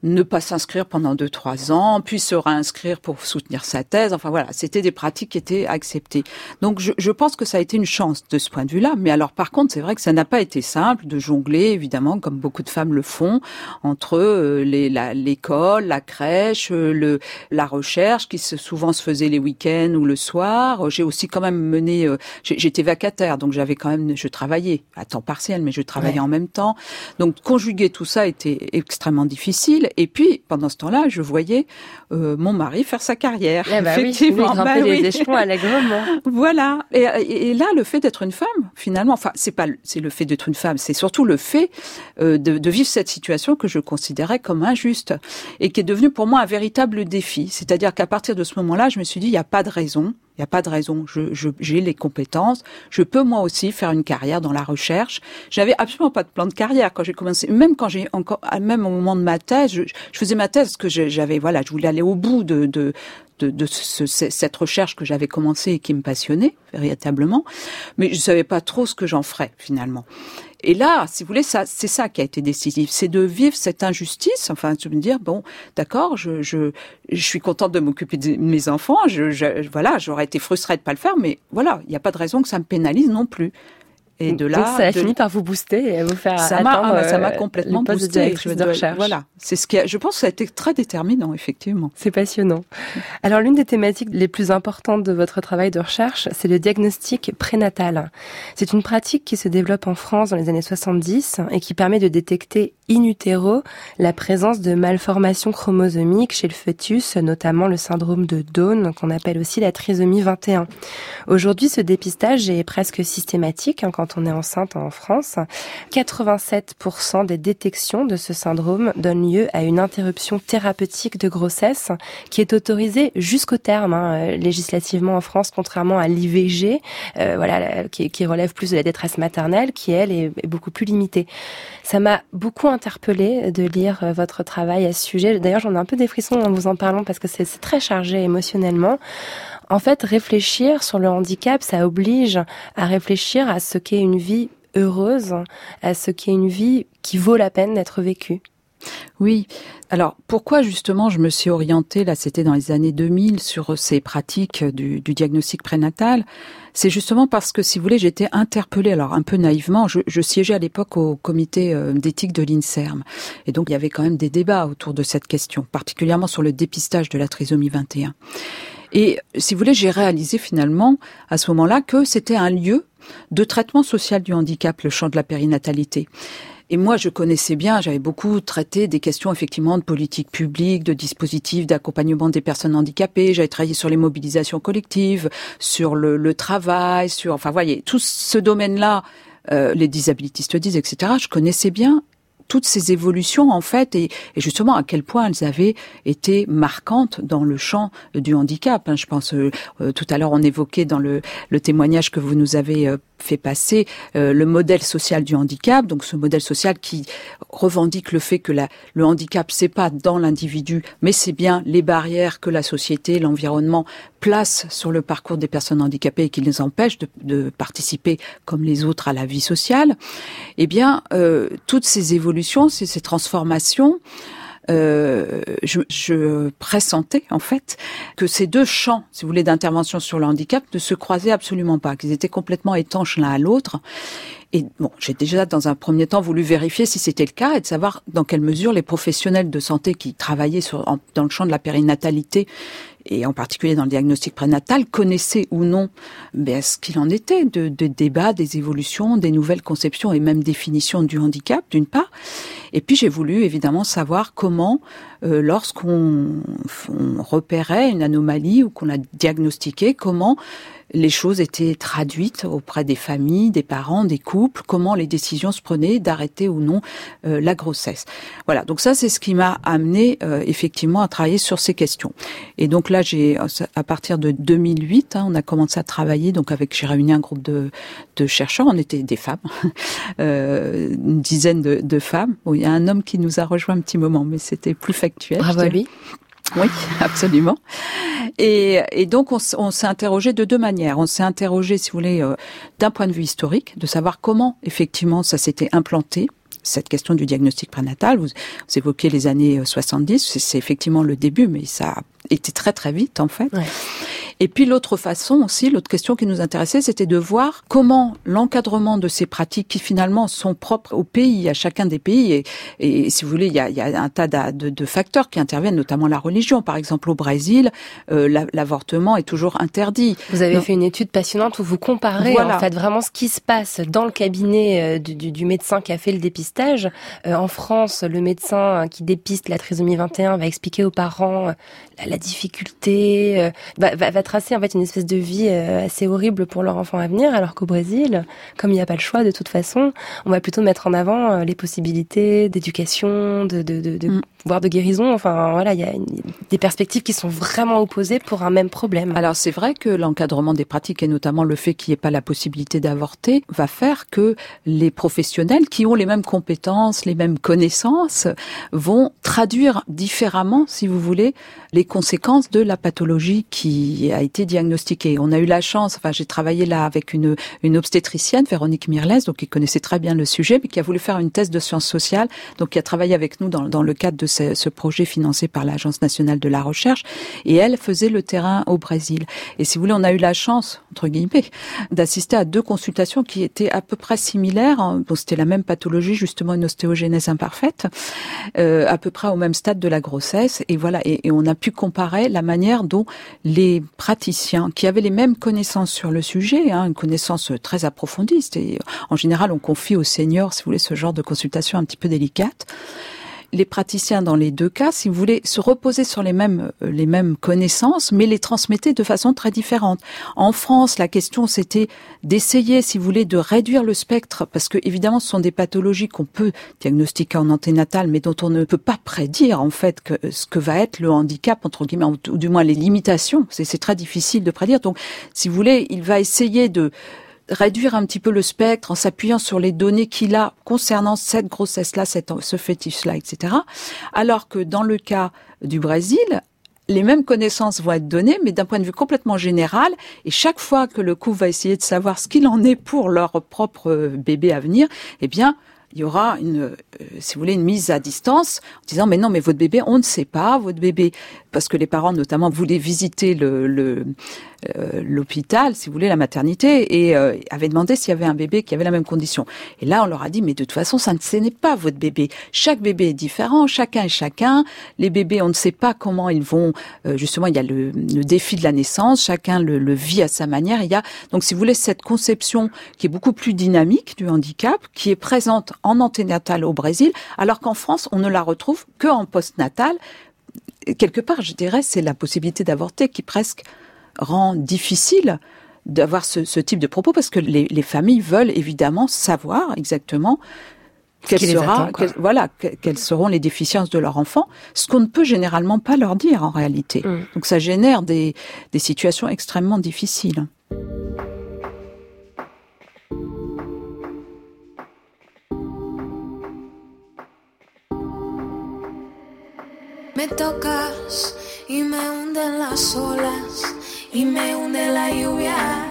C: ne pas s'inscrire pendant deux trois ans, puis se réinscrire pour soutenir sa thèse. Enfin voilà, c'était des pratiques qui étaient acceptées. Donc je, je, pense que ça a été une chance de ce point de vue-là. Mais alors par contre, c'est vrai que ça n'a pas été simple de jongler, évidemment, comme beaucoup de femmes le font, entre euh, l'école, la, crèche, euh, le, la recherche, qui se, souvent se faisait les week-ends ou le soir. J'ai aussi quand même mené, euh, j'étais vacataire, donc j'avais quand même, je travaillais à temps partiel, mais je travaillais en même temps. Donc conjuguer tout ça était extrêmement difficile. Et puis, pendant ce temps-là, je voyais euh, mon mari faire sa carrière.
A: Eh bah effectivement, bah oui, les échelons allègrement.
C: voilà. Et, et, là, le fait d'être une femme, finalement, enfin, c'est pas, c'est le fait d'être une femme, c'est surtout le fait euh, de, de, vivre cette situation que je considérais comme injuste et qui est devenue pour moi un véritable défi. C'est-à-dire qu'à partir de ce moment-là, je me suis dit, il n'y a pas de raison il n'y a pas de raison. Je, je, j'ai les compétences. Je peux moi aussi faire une carrière dans la recherche. J'avais absolument pas de plan de carrière quand j'ai commencé. Même quand j'ai encore, même au moment de ma thèse, je, je faisais ma thèse parce que j'avais, voilà, je voulais aller au bout de, de, de, de ce, cette recherche que j'avais commencée et qui me passionnait véritablement. Mais je savais pas trop ce que j'en ferais finalement. Et là, si vous voulez, ça, c'est ça qui a été décisif, c'est de vivre cette injustice. Enfin, de me dire bon, d'accord, je, je, je suis contente de m'occuper de mes enfants. Je, je voilà, j'aurais été frustrée de pas le faire, mais voilà, il n'y a pas de raison que ça me pénalise non plus. Et de là,
A: ça a fini par vous booster et vous faire
C: ça
A: m'a,
C: ah, ça m'a complètement boosté.
A: De, de recherche.
C: Voilà, c'est ce qui, a, je pense, que ça a été très déterminant, effectivement.
A: C'est passionnant. Alors, l'une des thématiques les plus importantes de votre travail de recherche, c'est le diagnostic prénatal. C'est une pratique qui se développe en France dans les années 70 et qui permet de détecter in utero la présence de malformations chromosomiques chez le fœtus, notamment le syndrome de Down, qu'on appelle aussi la trisomie 21. Aujourd'hui, ce dépistage est presque systématique hein, quand on est enceinte en France. 87% des détections de ce syndrome donnent lieu à une interruption thérapeutique de grossesse qui est autorisée jusqu'au terme hein, législativement en France, contrairement à l'IVG, euh, voilà, qui, qui, relève plus de la détresse maternelle, qui elle est, est beaucoup plus limitée. Ça m'a beaucoup interpellée de lire euh, votre travail à ce sujet. D'ailleurs, j'en ai un peu des frissons en vous en parlant parce que c'est très chargé émotionnellement. En fait, réfléchir sur le handicap, ça oblige à réfléchir à ce qu'est une vie heureuse, à ce qu'est une vie qui vaut la peine d'être vécue.
C: Oui. Alors pourquoi justement je me suis orientée, là c'était dans les années 2000, sur ces pratiques du, diagnostic prénatal? C'est justement parce que si vous voulez j'étais interpellée, alors un peu naïvement, je, je siégeais à l'époque au comité euh, d'éthique de l'INSERM. Et donc il y avait quand même des débats autour de cette question, particulièrement sur le dépistage de la trisomie 21. Et si vous voulez, j'ai réalisé finalement à ce moment-là que c'était un lieu de traitement social du handicap, le champ de la périnatalité. Et moi, je connaissais bien, j'avais beaucoup traité des questions effectivement de politique publique, de dispositifs d'accompagnement des personnes handicapées. J'avais travaillé sur les mobilisations collectives, sur le, le travail, sur, enfin, voyez, tout ce domaine-là, euh, les disabilitistes disent, etc. Je connaissais bien toutes ces évolutions en fait et, et, justement à quel point elles avaient été marquantes dans le champ du handicap. Hein. Je pense euh, euh, tout à l'heure on évoquait dans le, le, témoignage que vous nous avez euh, fait passer euh, le modèle social du handicap, donc ce modèle social qui revendique le fait que la, le handicap c'est pas dans l'individu, mais c'est bien les barrières que la société, l'environnement place sur le parcours des personnes handicapées et qui les empêchent de, de participer comme les autres à la vie sociale. Eh bien, euh, toutes ces évolutions, ces, transformations. Euh, je, pressentais en fait que ces deux champs, si vous voulez, d'intervention sur le handicap ne se croisaient absolument pas, qu'ils étaient complètement étanches l'un à l'autre. Et bon, j'ai déjà dans un premier temps voulu vérifier si c'était le cas et de savoir dans quelle mesure les professionnels de santé qui travaillaient dans le champ de la périnatalité et en particulier dans le diagnostic prénatal, connaissaient ou non ben, ce qu'il en était de, de débats, des évolutions, des nouvelles conceptions et même définitions du handicap, d'une part. Et puis j'ai voulu évidemment savoir comment, euh, lorsqu'on repérait une anomalie ou qu'on la diagnostiquait, comment les choses étaient traduites auprès des familles, des parents, des couples, comment les décisions se prenaient d'arrêter ou non euh, la grossesse. Voilà, donc ça c'est ce qui m'a amené euh, effectivement à travailler sur ces questions. Et donc là, j'ai à partir de 2008, hein, on a commencé à travailler. Donc avec, j'ai réuni un groupe de, de chercheurs. On était des femmes, euh, une dizaine de, de femmes. Bon, il y a un homme qui nous a rejoint un petit moment, mais c'était plus factuel.
A: Bravo à lui.
C: Oui, absolument. Et, et donc, on, s'est interrogé de deux manières. On s'est interrogé, si vous voulez, euh, d'un point de vue historique, de savoir comment, effectivement, ça s'était implanté cette question du diagnostic prénatal. Vous, évoquiez les années 70, c'est effectivement le début, mais ça a été très très vite en fait. Et puis l'autre façon aussi, l'autre question qui nous intéressait, c'était de voir comment l'encadrement de ces pratiques qui finalement sont propres au pays, à chacun des pays, et, et si vous voulez, il y a, il y a un tas de, de, facteurs qui interviennent, notamment la religion. Par exemple, au Brésil, euh, l'avortement est toujours interdit.
A: Vous avez Donc, fait une étude passionnante où vous comparez voilà. en fait vraiment ce qui se passe dans le cabinet du, du, du médecin qui a fait le dépistage. Euh, en France, le médecin qui dépiste la trisomie 21 va expliquer aux parents la, la difficulté, euh, va, va, va tracer en fait une espèce de vie euh, assez horrible pour leur enfant à venir, alors qu'au Brésil, comme il n'y a pas le choix de toute façon, on va plutôt mettre en avant euh, les possibilités d'éducation, de, de, de, de mm. voire de guérison. Enfin voilà, il y a une, des perspectives qui sont vraiment opposées pour un même problème.
C: Alors c'est vrai que l'encadrement des pratiques et notamment le fait qu'il n'y ait pas la possibilité d'avorter va faire que les professionnels qui ont les mêmes compétences, les mêmes connaissances, vont traduire différemment, si vous voulez, les conséquences de la pathologie qui a a été diagnostiqué. On a eu la chance, enfin j'ai travaillé là avec une, une obstétricienne, Véronique Mirles, donc qui connaissait très bien le sujet, mais qui a voulu faire une thèse de sciences sociales, donc qui a travaillé avec nous dans, dans le cadre de ce, projet financé par l'Agence nationale de la recherche, et elle faisait le terrain au Brésil. Et si vous voulez, on a eu la chance, entre guillemets, d'assister à deux consultations qui étaient à peu près similaires. Bon, c'était la même pathologie, justement une ostéogénèse imparfaite, euh, à peu près au même stade de la grossesse. Et voilà, et on a pu comparer la manière dont les praticiens qui avaient les mêmes connaissances sur le sujet, hein, une connaissance très approfondie, et en général on confie aux seniors, si vous voulez, ce genre de consultation un petit peu délicate, les praticiens dans les deux cas, si vous voulez, se reposer sur les mêmes euh, les mêmes connaissances, mais les transmettaient de façon très différente. En France, la question c'était d'essayer, si vous voulez, de réduire le spectre, parce que évidemment, ce sont des pathologies qu'on peut diagnostiquer en anténatal, mais dont on ne peut pas prédire en fait que ce que va être le handicap entre guillemets, ou du moins les limitations. C'est très difficile de prédire. Donc, si vous voulez, il va essayer de réduire un petit peu le spectre en s'appuyant sur les données qu'il a concernant cette grossesse-là, ce fétiche-là, etc. Alors que dans le cas du Brésil, les mêmes connaissances vont être données, mais d'un point de vue complètement général. Et chaque fois que le couple va essayer de savoir ce qu'il en est pour leur propre bébé à venir, eh bien, il y aura une, euh, si vous voulez, une mise à distance en disant mais non, mais votre bébé, on ne sait pas, votre bébé, parce que les parents notamment voulaient visiter le, euh, l'hôpital, si vous voulez, la maternité, et euh, avaient demandé s'il y avait un bébé qui avait la même condition. Et là, on leur a dit mais de toute façon, ça ne n'est pas votre bébé. Chaque bébé est différent, chacun est chacun. Les bébés, on ne sait pas comment ils vont. justement, il y a le, le, défi de la naissance, chacun le, le vit à sa manière. Il y a donc, si vous voulez, cette conception qui est beaucoup plus dynamique du handicap, qui est présente en anténatal au Brésil, alors qu'en France, on ne la retrouve que en postnatal. Quelque part, je dirais, c'est la possibilité d'avorter qui presque rend difficile d'avoir ce, ce, type de propos parce que les, les, familles veulent évidemment savoir exactement quelle sera, voilà, quelles seront les déficiences de leur enfant, ce qu'on ne peut généralement pas leur dire en réalité. Mm. Donc ça génère des, des situations extrêmement difficiles.
G: Me tocas y me hunden las olas y me hunde la lluvia.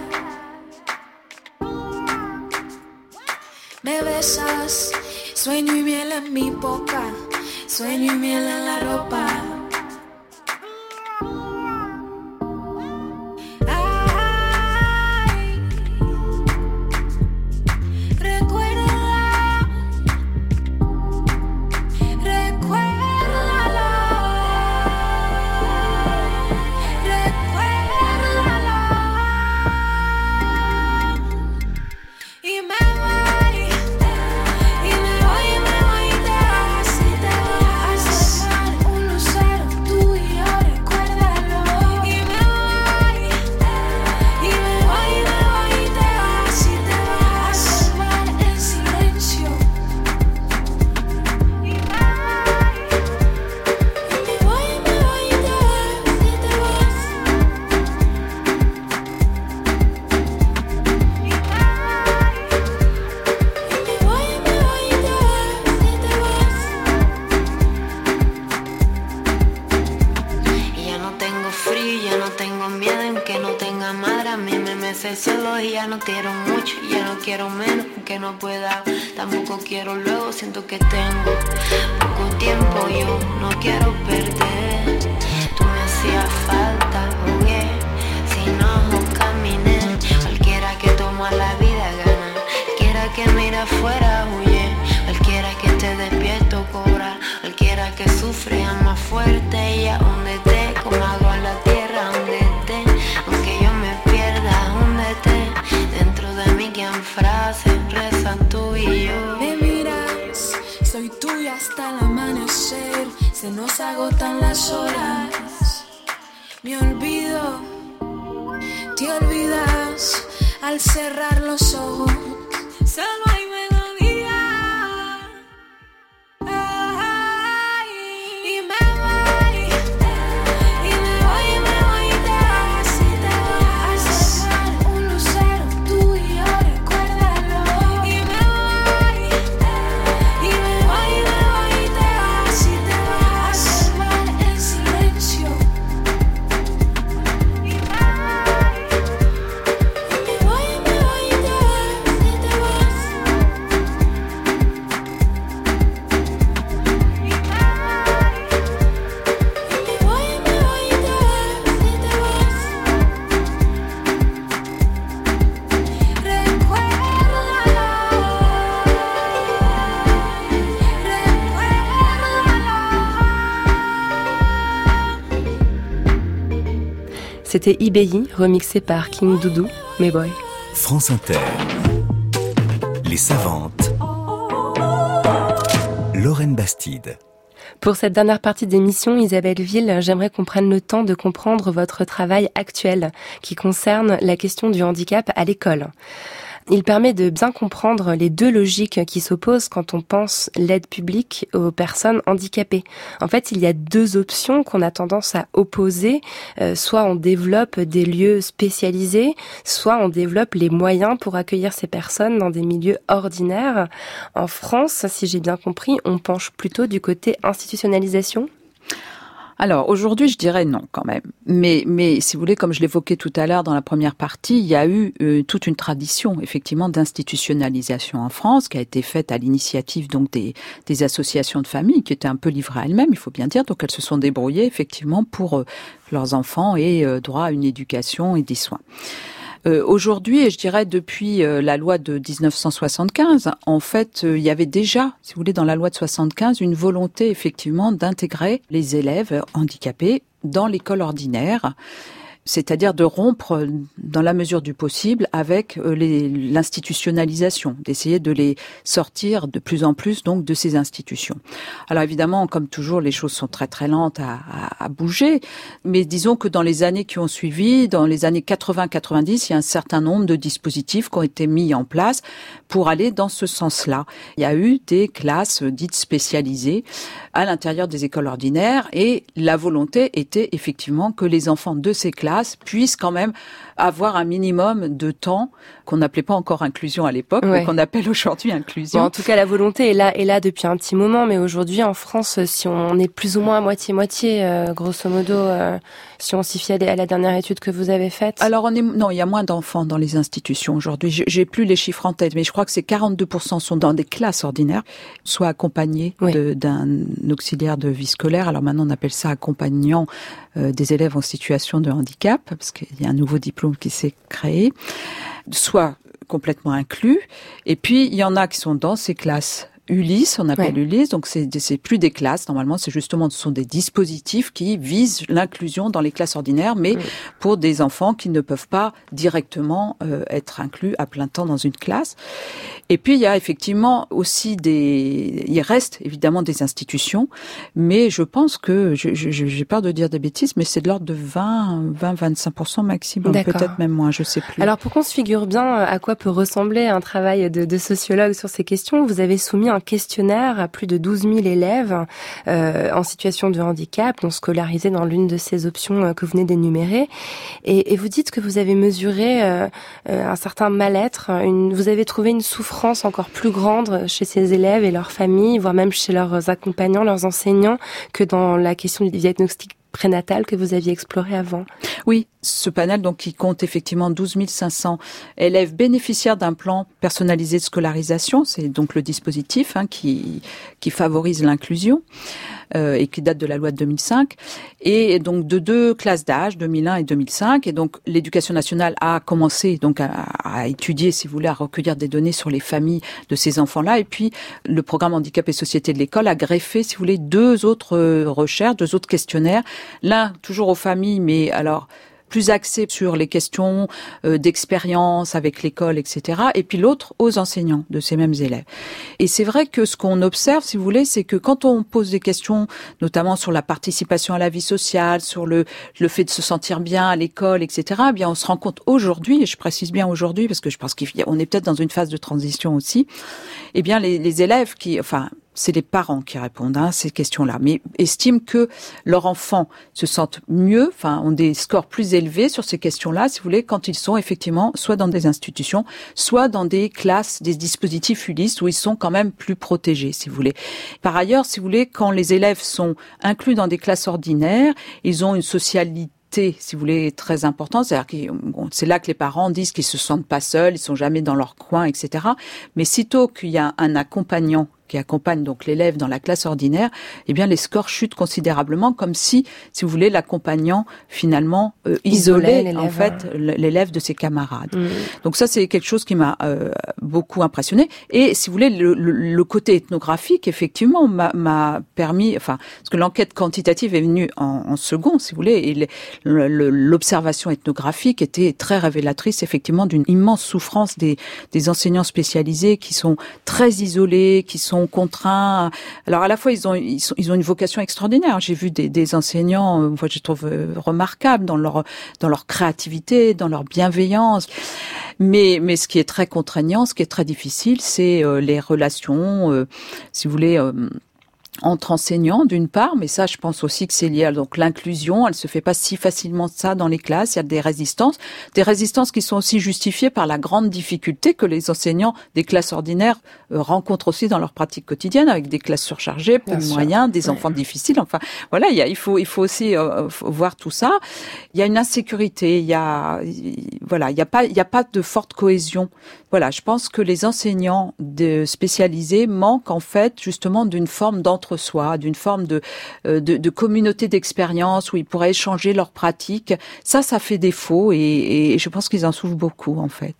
G: Me besas, sueño y miel en mi boca, sueño y miel en la ropa.
H: rezan tú y yo. Me
G: miras, soy tuya hasta el amanecer. Se nos agotan las horas. Me olvido, te olvidas al cerrar los ojos. Solo hay
A: C'était IBI, remixé par King Doudou, mes boys.
B: France Inter. Les savantes. Lorraine Bastide.
A: Pour cette dernière partie d'émission, Isabelle Ville, j'aimerais qu'on prenne le temps de comprendre votre travail actuel qui concerne la question du handicap à l'école. Il permet de bien comprendre les deux logiques qui s'opposent quand on pense l'aide publique aux personnes handicapées. En fait, il y a deux options qu'on a tendance à opposer. Euh, soit on développe des lieux spécialisés, soit on développe les moyens pour accueillir ces personnes dans des milieux ordinaires. En France, si j'ai bien compris, on penche plutôt du côté institutionnalisation
C: alors aujourd'hui, je dirais non quand même. Mais, mais si vous voulez, comme je l'évoquais tout à l'heure dans la première partie, il y a eu euh, toute une tradition effectivement d'institutionnalisation en France qui a été faite à l'initiative donc des, associations de familles qui étaient un peu livrées à elles-mêmes, il faut bien dire. Donc elles se sont débrouillées effectivement pour euh, leurs enfants et euh, droit à une éducation et des soins. Euh, aujourd'hui, et je dirais depuis euh, la loi de 1975, en fait, euh, il y avait déjà, si vous voulez, dans la loi de 75, une volonté effectivement d'intégrer les élèves handicapés dans l'école ordinaire c'est-à-dire de rompre dans la mesure du possible avec euh, l'institutionnalisation, d'essayer de les sortir de plus en plus donc de ces institutions. Alors évidemment, comme toujours, les choses sont très très lentes à, bouger, mais disons que dans les années qui ont suivi, dans les années 80-90, il y a un certain nombre de dispositifs qui ont été mis en place pour aller dans ce sens-là. Il y a eu des classes dites spécialisées à l'intérieur des écoles ordinaires et la volonté était effectivement que les enfants de ces classes puissent quand même avoir un minimum de temps qu'on n'appelait pas encore inclusion à l'époque, mais qu'on appelle aujourd'hui inclusion.
A: en tout cas, la volonté est là, est là depuis un petit moment, mais aujourd'hui en France, si on est plus ou moins à moitié-moitié, euh, grosso modo, euh, si on s'y fie à la dernière étude que vous avez faite?
C: Alors on est non, il y a moins d'enfants dans les institutions aujourd'hui. J'ai plus les chiffres en tête, mais je crois que c'est 42% sont dans des classes ordinaires, soit accompagnés d'un auxiliaire de vie scolaire. Alors maintenant on appelle ça accompagnant euh, des élèves en situation de handicap, parce qu'il y a un nouveau diplôme qui s'est créé, soit complètement inclus, et puis il y en a qui sont dans ces classes Ulysse, on appelle Ulysse, donc c'est plus des classes, normalement c'est justement ce sont des dispositifs qui visent l'inclusion dans les classes ordinaires, mais pour des enfants qui ne peuvent pas directement euh, être inclus à plein temps dans une classe. Et puis il y a effectivement aussi des, il reste évidemment des institutions, mais je pense que j'ai peur de dire des bêtises, mais c'est de l'ordre de 20, 20, 25% maximum, peut-être même moins, je sais plus.
A: Alors pour qu'on se figure bien à quoi peut ressembler un travail de, de sociologue sur ces questions, vous avez soumis un questionnaire à plus de 12 000 élèves euh, en situation de handicap, donc scolarisés dans l'une de ces options euh, que vous venez d'énumérer. Et, et, vous dites que vous avez mesuré euh, euh un certain mal-être, vous avez trouvé une souffrance encore plus grande chez ces élèves et leurs familles, voire même chez leurs accompagnants, leurs enseignants, que dans la question du diagnostic prénatal que vous aviez exploré avant.
C: Oui, ce panel donc qui compte effectivement 12 500 élèves bénéficiaires d'un plan personnalisé de scolarisation, c'est donc le dispositif hein, qui qui favorise l'inclusion et qui date de la loi de 2005 et donc de deux classes d'âge 2001 et 2005 et donc l'éducation nationale a commencé donc à, à, étudier si vous voulez à recueillir des données sur les familles de ces enfants-là. Et puis le programme handicap et société de l'école a greffé si vous voulez deux autres euh, recherches, deux autres questionnaires, l'un toujours aux familles mais alors plus axé sur les questions euh, d'expérience avec l'école, etc. Et puis l'autre aux enseignants de ces mêmes élèves. Et c'est vrai que ce qu'on observe, si vous voulez, c'est que quand on pose des questions, notamment sur la participation à la vie sociale, sur le, le fait de se sentir bien à l'école, etc., eh bien on se rend compte aujourd'hui, et je précise bien aujourd'hui parce que je pense qu'on est peut-être dans une phase de transition aussi, eh bien les, les élèves qui, enfin c'est les parents qui répondent à ces questions-là, mais estiment que leurs enfants se sentent mieux, enfin ont des scores plus élevés sur ces questions-là, si vous voulez, quand ils sont effectivement soit dans des institutions, soit dans des classes, des dispositifs Ulysse où ils sont quand même plus protégés, si vous voulez. Par ailleurs, si vous voulez, quand les élèves sont inclus dans des classes ordinaires, ils ont une socialité si vous voulez, très important. C'est-à-dire bon, c'est là que les parents disent qu'ils se sentent pas seuls, ils sont jamais dans leur coin, etc. Mais sitôt qu'il y a un accompagnant qui accompagne donc l'élève dans la classe ordinaire, eh bien les scores chutent considérablement, comme si, si vous voulez, l'accompagnant finalement euh, isolait en fait l'élève de ses camarades. Mmh. Donc ça, c'est quelque chose qui m'a euh, beaucoup impressionné. Et si vous voulez, le, le, côté ethnographique, effectivement, m'a permis, enfin, parce que l'enquête quantitative est venue en, en, second, si vous voulez, et l'observation ethnographique était très révélatrice, effectivement, d'une immense souffrance des, des enseignants spécialisés qui sont très isolés, qui sont contraints. Alors à la fois, ils ont ils, sont, ont une vocation extraordinaire. J'ai vu des, enseignants, moi euh, je trouve euh, remarquables dans leur dans leur créativité, dans leur bienveillance. Mais, mais ce qui est très contraignant, ce qui est très difficile, c'est euh, les relations, si vous voulez, entre enseignants d'une part, mais ça je pense aussi que c'est lié à donc l'inclusion, elle se fait pas si facilement ça dans les classes, il y a des résistances, des résistances qui sont aussi justifiées par la grande difficulté que les enseignants des classes ordinaires euh, rencontrent aussi dans leur pratique quotidienne avec des classes surchargées, peu de moyens, des enfants difficiles, enfin voilà, il, y a, il faut il faut aussi euh, voir tout ça. Il y a une insécurité, il y a voilà, il y a pas il y a pas de forte cohésion. Voilà, je pense que les enseignants de spécialisés manquent en fait justement d'une forme d'entre soi, d'une forme de, euh, de communauté d'expérience où ils pourraient échanger leurs pratiques. Ça, ça fait défaut et, et je pense qu'ils en souffrent beaucoup en fait.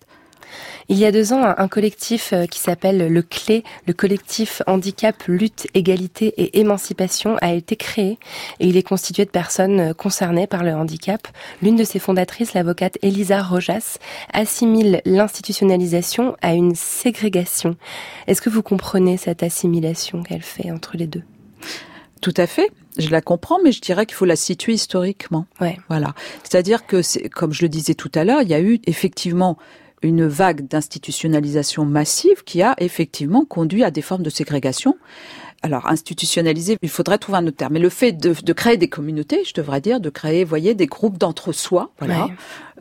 A: Il y a deux ans, un collectif euh, qui s'appelle le CLÉ, le collectif Handicap, Lutte, Égalité et Émancipation, a été créé et il est constitué de personnes euh, concernées par le handicap. L'une de ses fondatrices, l'avocate Elisa Rojas, assimile l'institutionnalisation à une ségrégation. Est-ce que vous comprenez cette assimilation qu'elle fait entre les deux?
C: Tout à fait. Je la comprends, mais je dirais qu'il faut la situer historiquement.
A: Ouais.
C: Voilà. C'est-à-dire que, comme je le disais tout à l'heure, il y a eu effectivement une vague d'institutionnalisation massive qui a effectivement conduit à des formes de ségrégation. Alors, institutionnaliser, il faudrait trouver un autre terme. Mais le fait de, de créer des communautés, je devrais dire, de créer, voyez, des groupes d'entre-soi, voilà,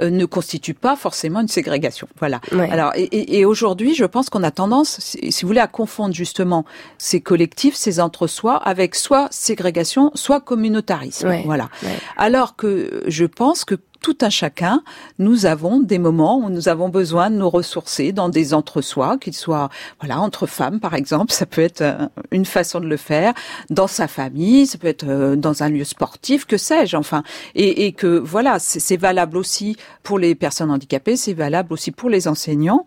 C: euh, ne constitue pas forcément une ségrégation. Voilà. Alors, et, et, aujourd'hui, je pense qu'on a tendance, si, vous voulez, à confondre justement ces collectifs, ces entre-soi, avec soit ségrégation, soit communautarisme. Voilà. Alors que je pense que tout un chacun, nous avons des moments où nous avons besoin de nous ressourcer dans des entre-soi, qu'ils soient, voilà, entre femmes, par exemple, ça peut être euh, une façon de le faire, dans sa famille, ça peut être euh, dans un lieu sportif, que sais-je, enfin, et, et que, voilà, c'est valable aussi pour les personnes handicapées, c'est valable aussi pour les enseignants,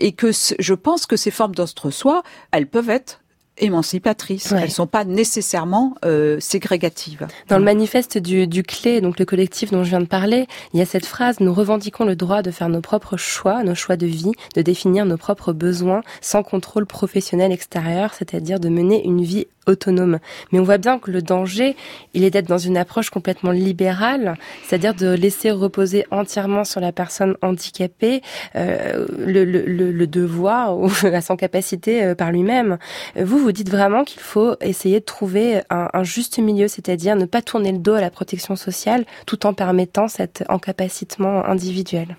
C: et que je pense que ces formes d'entre-soi, elles peuvent être émancipatrices. Elles Elles sont pas nécessairement euh, ségrégatives.
A: Dans le manifeste du, du CLÉ, donc le collectif dont je viens de parler, il y a cette phrase Nous revendiquons le droit de faire nos propres choix, nos choix de vie, de définir nos propres besoins sans contrôle professionnel extérieur, c'est-à-dire de mener une vie autonome. Mais on voit bien que le danger, il est d'être dans une approche complètement libérale, c'est-à-dire de laisser reposer entièrement sur la personne handicapée euh, le, le, le, devoir ou la sans capacité euh, par lui-même. Vous, vous dites vraiment qu'il faut essayer de trouver un, un juste milieu, c'est-à-dire ne pas tourner le dos à la protection sociale tout en permettant cet encapacitement individuel.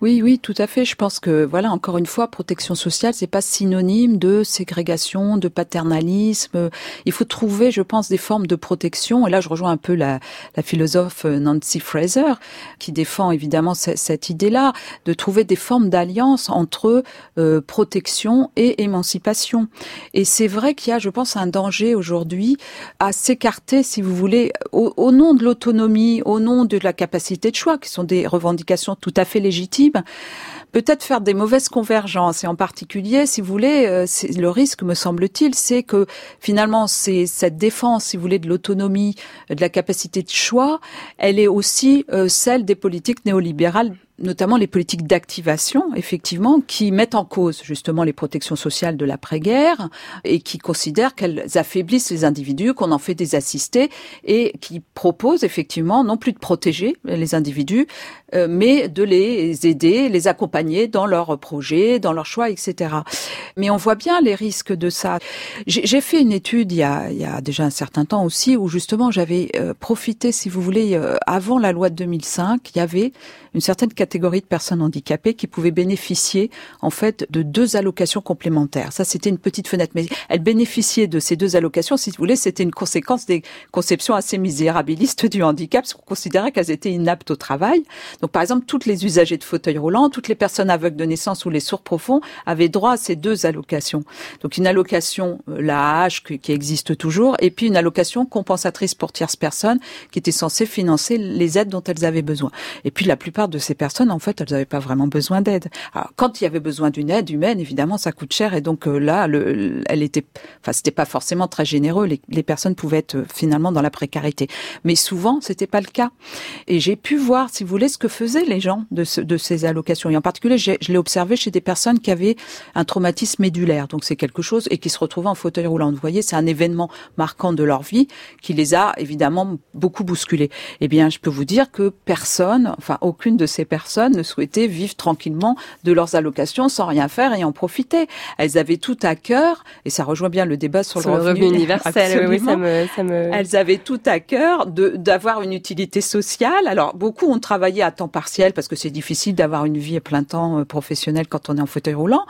C: Oui, oui, tout à fait. Je pense que voilà, encore une fois, protection sociale, c'est pas synonyme de ségrégation, de paternalisme. Il faut trouver, je pense, des formes de protection. Et là, je rejoins un peu la, la philosophe Nancy Fraser, qui défend évidemment cette idée-là, de trouver des formes d'alliance entre euh, protection et émancipation. Et c'est vrai qu'il y a, je pense, un danger aujourd'hui à s'écarter, si vous voulez, au, au nom de l'autonomie, au nom de la capacité de choix, qui sont des revendications tout à fait légitimes peut-être faire des mauvaises convergences. Et en particulier, si vous voulez, euh, le risque, me semble-t-il, c'est que finalement, c'est cette défense, si vous voulez, de l'autonomie, de la capacité de choix, elle est aussi euh, celle des politiques néolibérales notamment les politiques d'activation, effectivement, qui mettent en cause justement les protections sociales de l'après-guerre et qui considèrent qu'elles affaiblissent les individus, qu'on en fait des assistés et qui proposent effectivement non plus de protéger les individus, euh, mais de les aider, les accompagner dans leurs projets, dans leurs choix, etc. Mais on voit bien les risques de ça. J'ai fait une étude il y, a, il y a déjà un certain temps aussi où justement j'avais euh, profité, si vous voulez, euh, avant la loi de 2005, il y avait une certaine catégories de personnes handicapées qui pouvaient bénéficier en fait de deux allocations complémentaires. Ça, c'était une petite fenêtre, mais elles bénéficiaient de ces deux allocations. Si vous voulez, c'était une conséquence des conceptions assez misérabilistes du handicap, parce qu'on considérait qu'elles étaient inaptes au travail. Donc, par exemple, toutes les usagers de fauteuils roulants, toutes les personnes aveugles de naissance ou les sourds profonds avaient droit à ces deux allocations. Donc, une allocation, euh, la H, qui existe toujours, et puis une allocation compensatrice pour tierces personnes, qui était censée financer les aides dont elles avaient besoin. Et puis, la plupart de ces personnes, en fait, elles n'avaient pas vraiment besoin d'aide. quand il y avait besoin d'une aide humaine, évidemment, ça coûte cher, et donc euh, là, le, elle était, enfin, c'était pas forcément très généreux. Les, les personnes pouvaient être euh, finalement dans la précarité, mais souvent, c'était pas le cas. Et j'ai pu voir, si vous voulez, ce que faisaient les gens de, ce, de ces allocations. Et en particulier, je l'ai observé chez des personnes qui avaient un traumatisme médulaire. Donc c'est quelque chose et qui se retrouvaient en fauteuil roulant. Vous voyez, c'est un événement marquant de leur vie qui les a évidemment beaucoup bousculés. Eh bien, je peux vous dire que personne, enfin aucune de ces personnes ne souhaitait vivre tranquillement de leurs allocations sans rien faire et en profiter. Elles avaient tout à cœur, et ça rejoint bien le débat sur,
A: le, revenu, universel. Oui, ça me, ça me...
C: Elles avaient tout à cœur d'avoir une utilité sociale. Alors beaucoup ont travaillé à temps partiel parce que c'est difficile d'avoir une vie à plein temps euh, professionnelle quand on est en fauteuil roulant,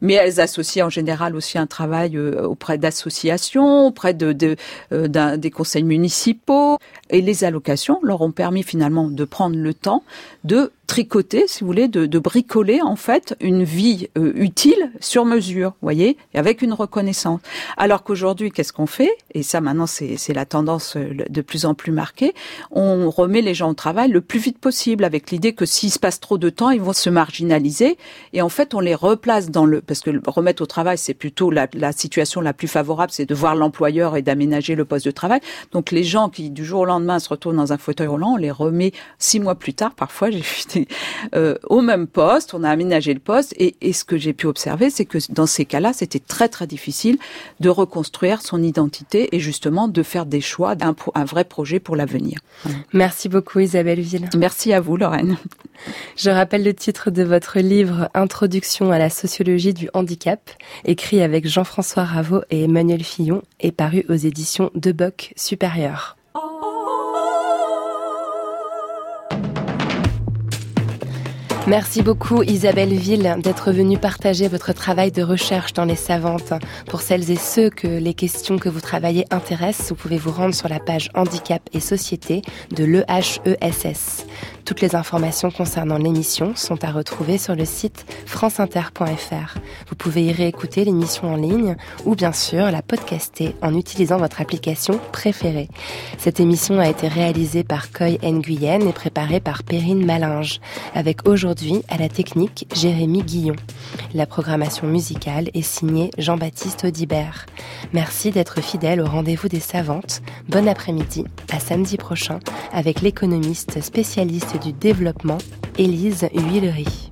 C: mais elles associaient en général aussi un travail euh, auprès d'associations, auprès de, de euh, des conseils municipaux, et les allocations leur ont permis finalement de prendre le temps de tricoter, si vous voulez, de, de bricoler en fait une vie euh, utile sur mesure, voyez, avec une reconnaissance. Alors qu'aujourd'hui, qu'est-ce qu'on fait? Et ça, maintenant, c'est la tendance euh, de plus en plus marquée. On remet les gens au travail le plus vite possible, avec l'idée que s'il se passe trop de temps, ils vont se marginaliser. Et en fait, on les replace dans le parce que remettre au travail, c'est plutôt la, la situation la plus favorable, c'est de voir l'employeur et d'aménager le poste de travail. Donc les gens qui du jour au lendemain se retournent dans un fauteuil roulant, on les remet six mois plus tard. Parfois, j'ai vu euh, au même poste, on a aménagé le poste, et, et ce que j'ai pu observer, c'est que dans ces cas-là, c'était très très difficile de reconstruire son identité et justement de faire des choix, un, un vrai projet pour l'avenir.
A: Merci beaucoup Isabelle Ville.
C: Merci à vous Lorraine.
A: Je rappelle le titre de votre livre Introduction à la sociologie du handicap, écrit avec Jean-François Raveau et Emmanuel Fillon, et paru aux éditions de Boc Supérieur. Merci beaucoup Isabelle Ville d'être venue partager votre travail de recherche dans les savantes. Pour celles et ceux que les questions que vous travaillez intéressent, vous pouvez vous rendre sur la page Handicap et Société de l'EHESS. Toutes les informations concernant l'émission sont à retrouver sur le site franceinter.fr. Vous pouvez y réécouter l'émission en ligne ou bien sûr la podcaster en utilisant votre application préférée. Cette émission a été réalisée par Coy Nguyen et préparée par Perrine Malinge, avec aujourd'hui à la technique Jérémy Guillon. La programmation musicale est signée Jean-Baptiste Audibert. Merci d'être fidèle au rendez-vous des savantes. Bon après-midi, à samedi prochain avec l'économiste spécialiste du développement, Élise Huillery.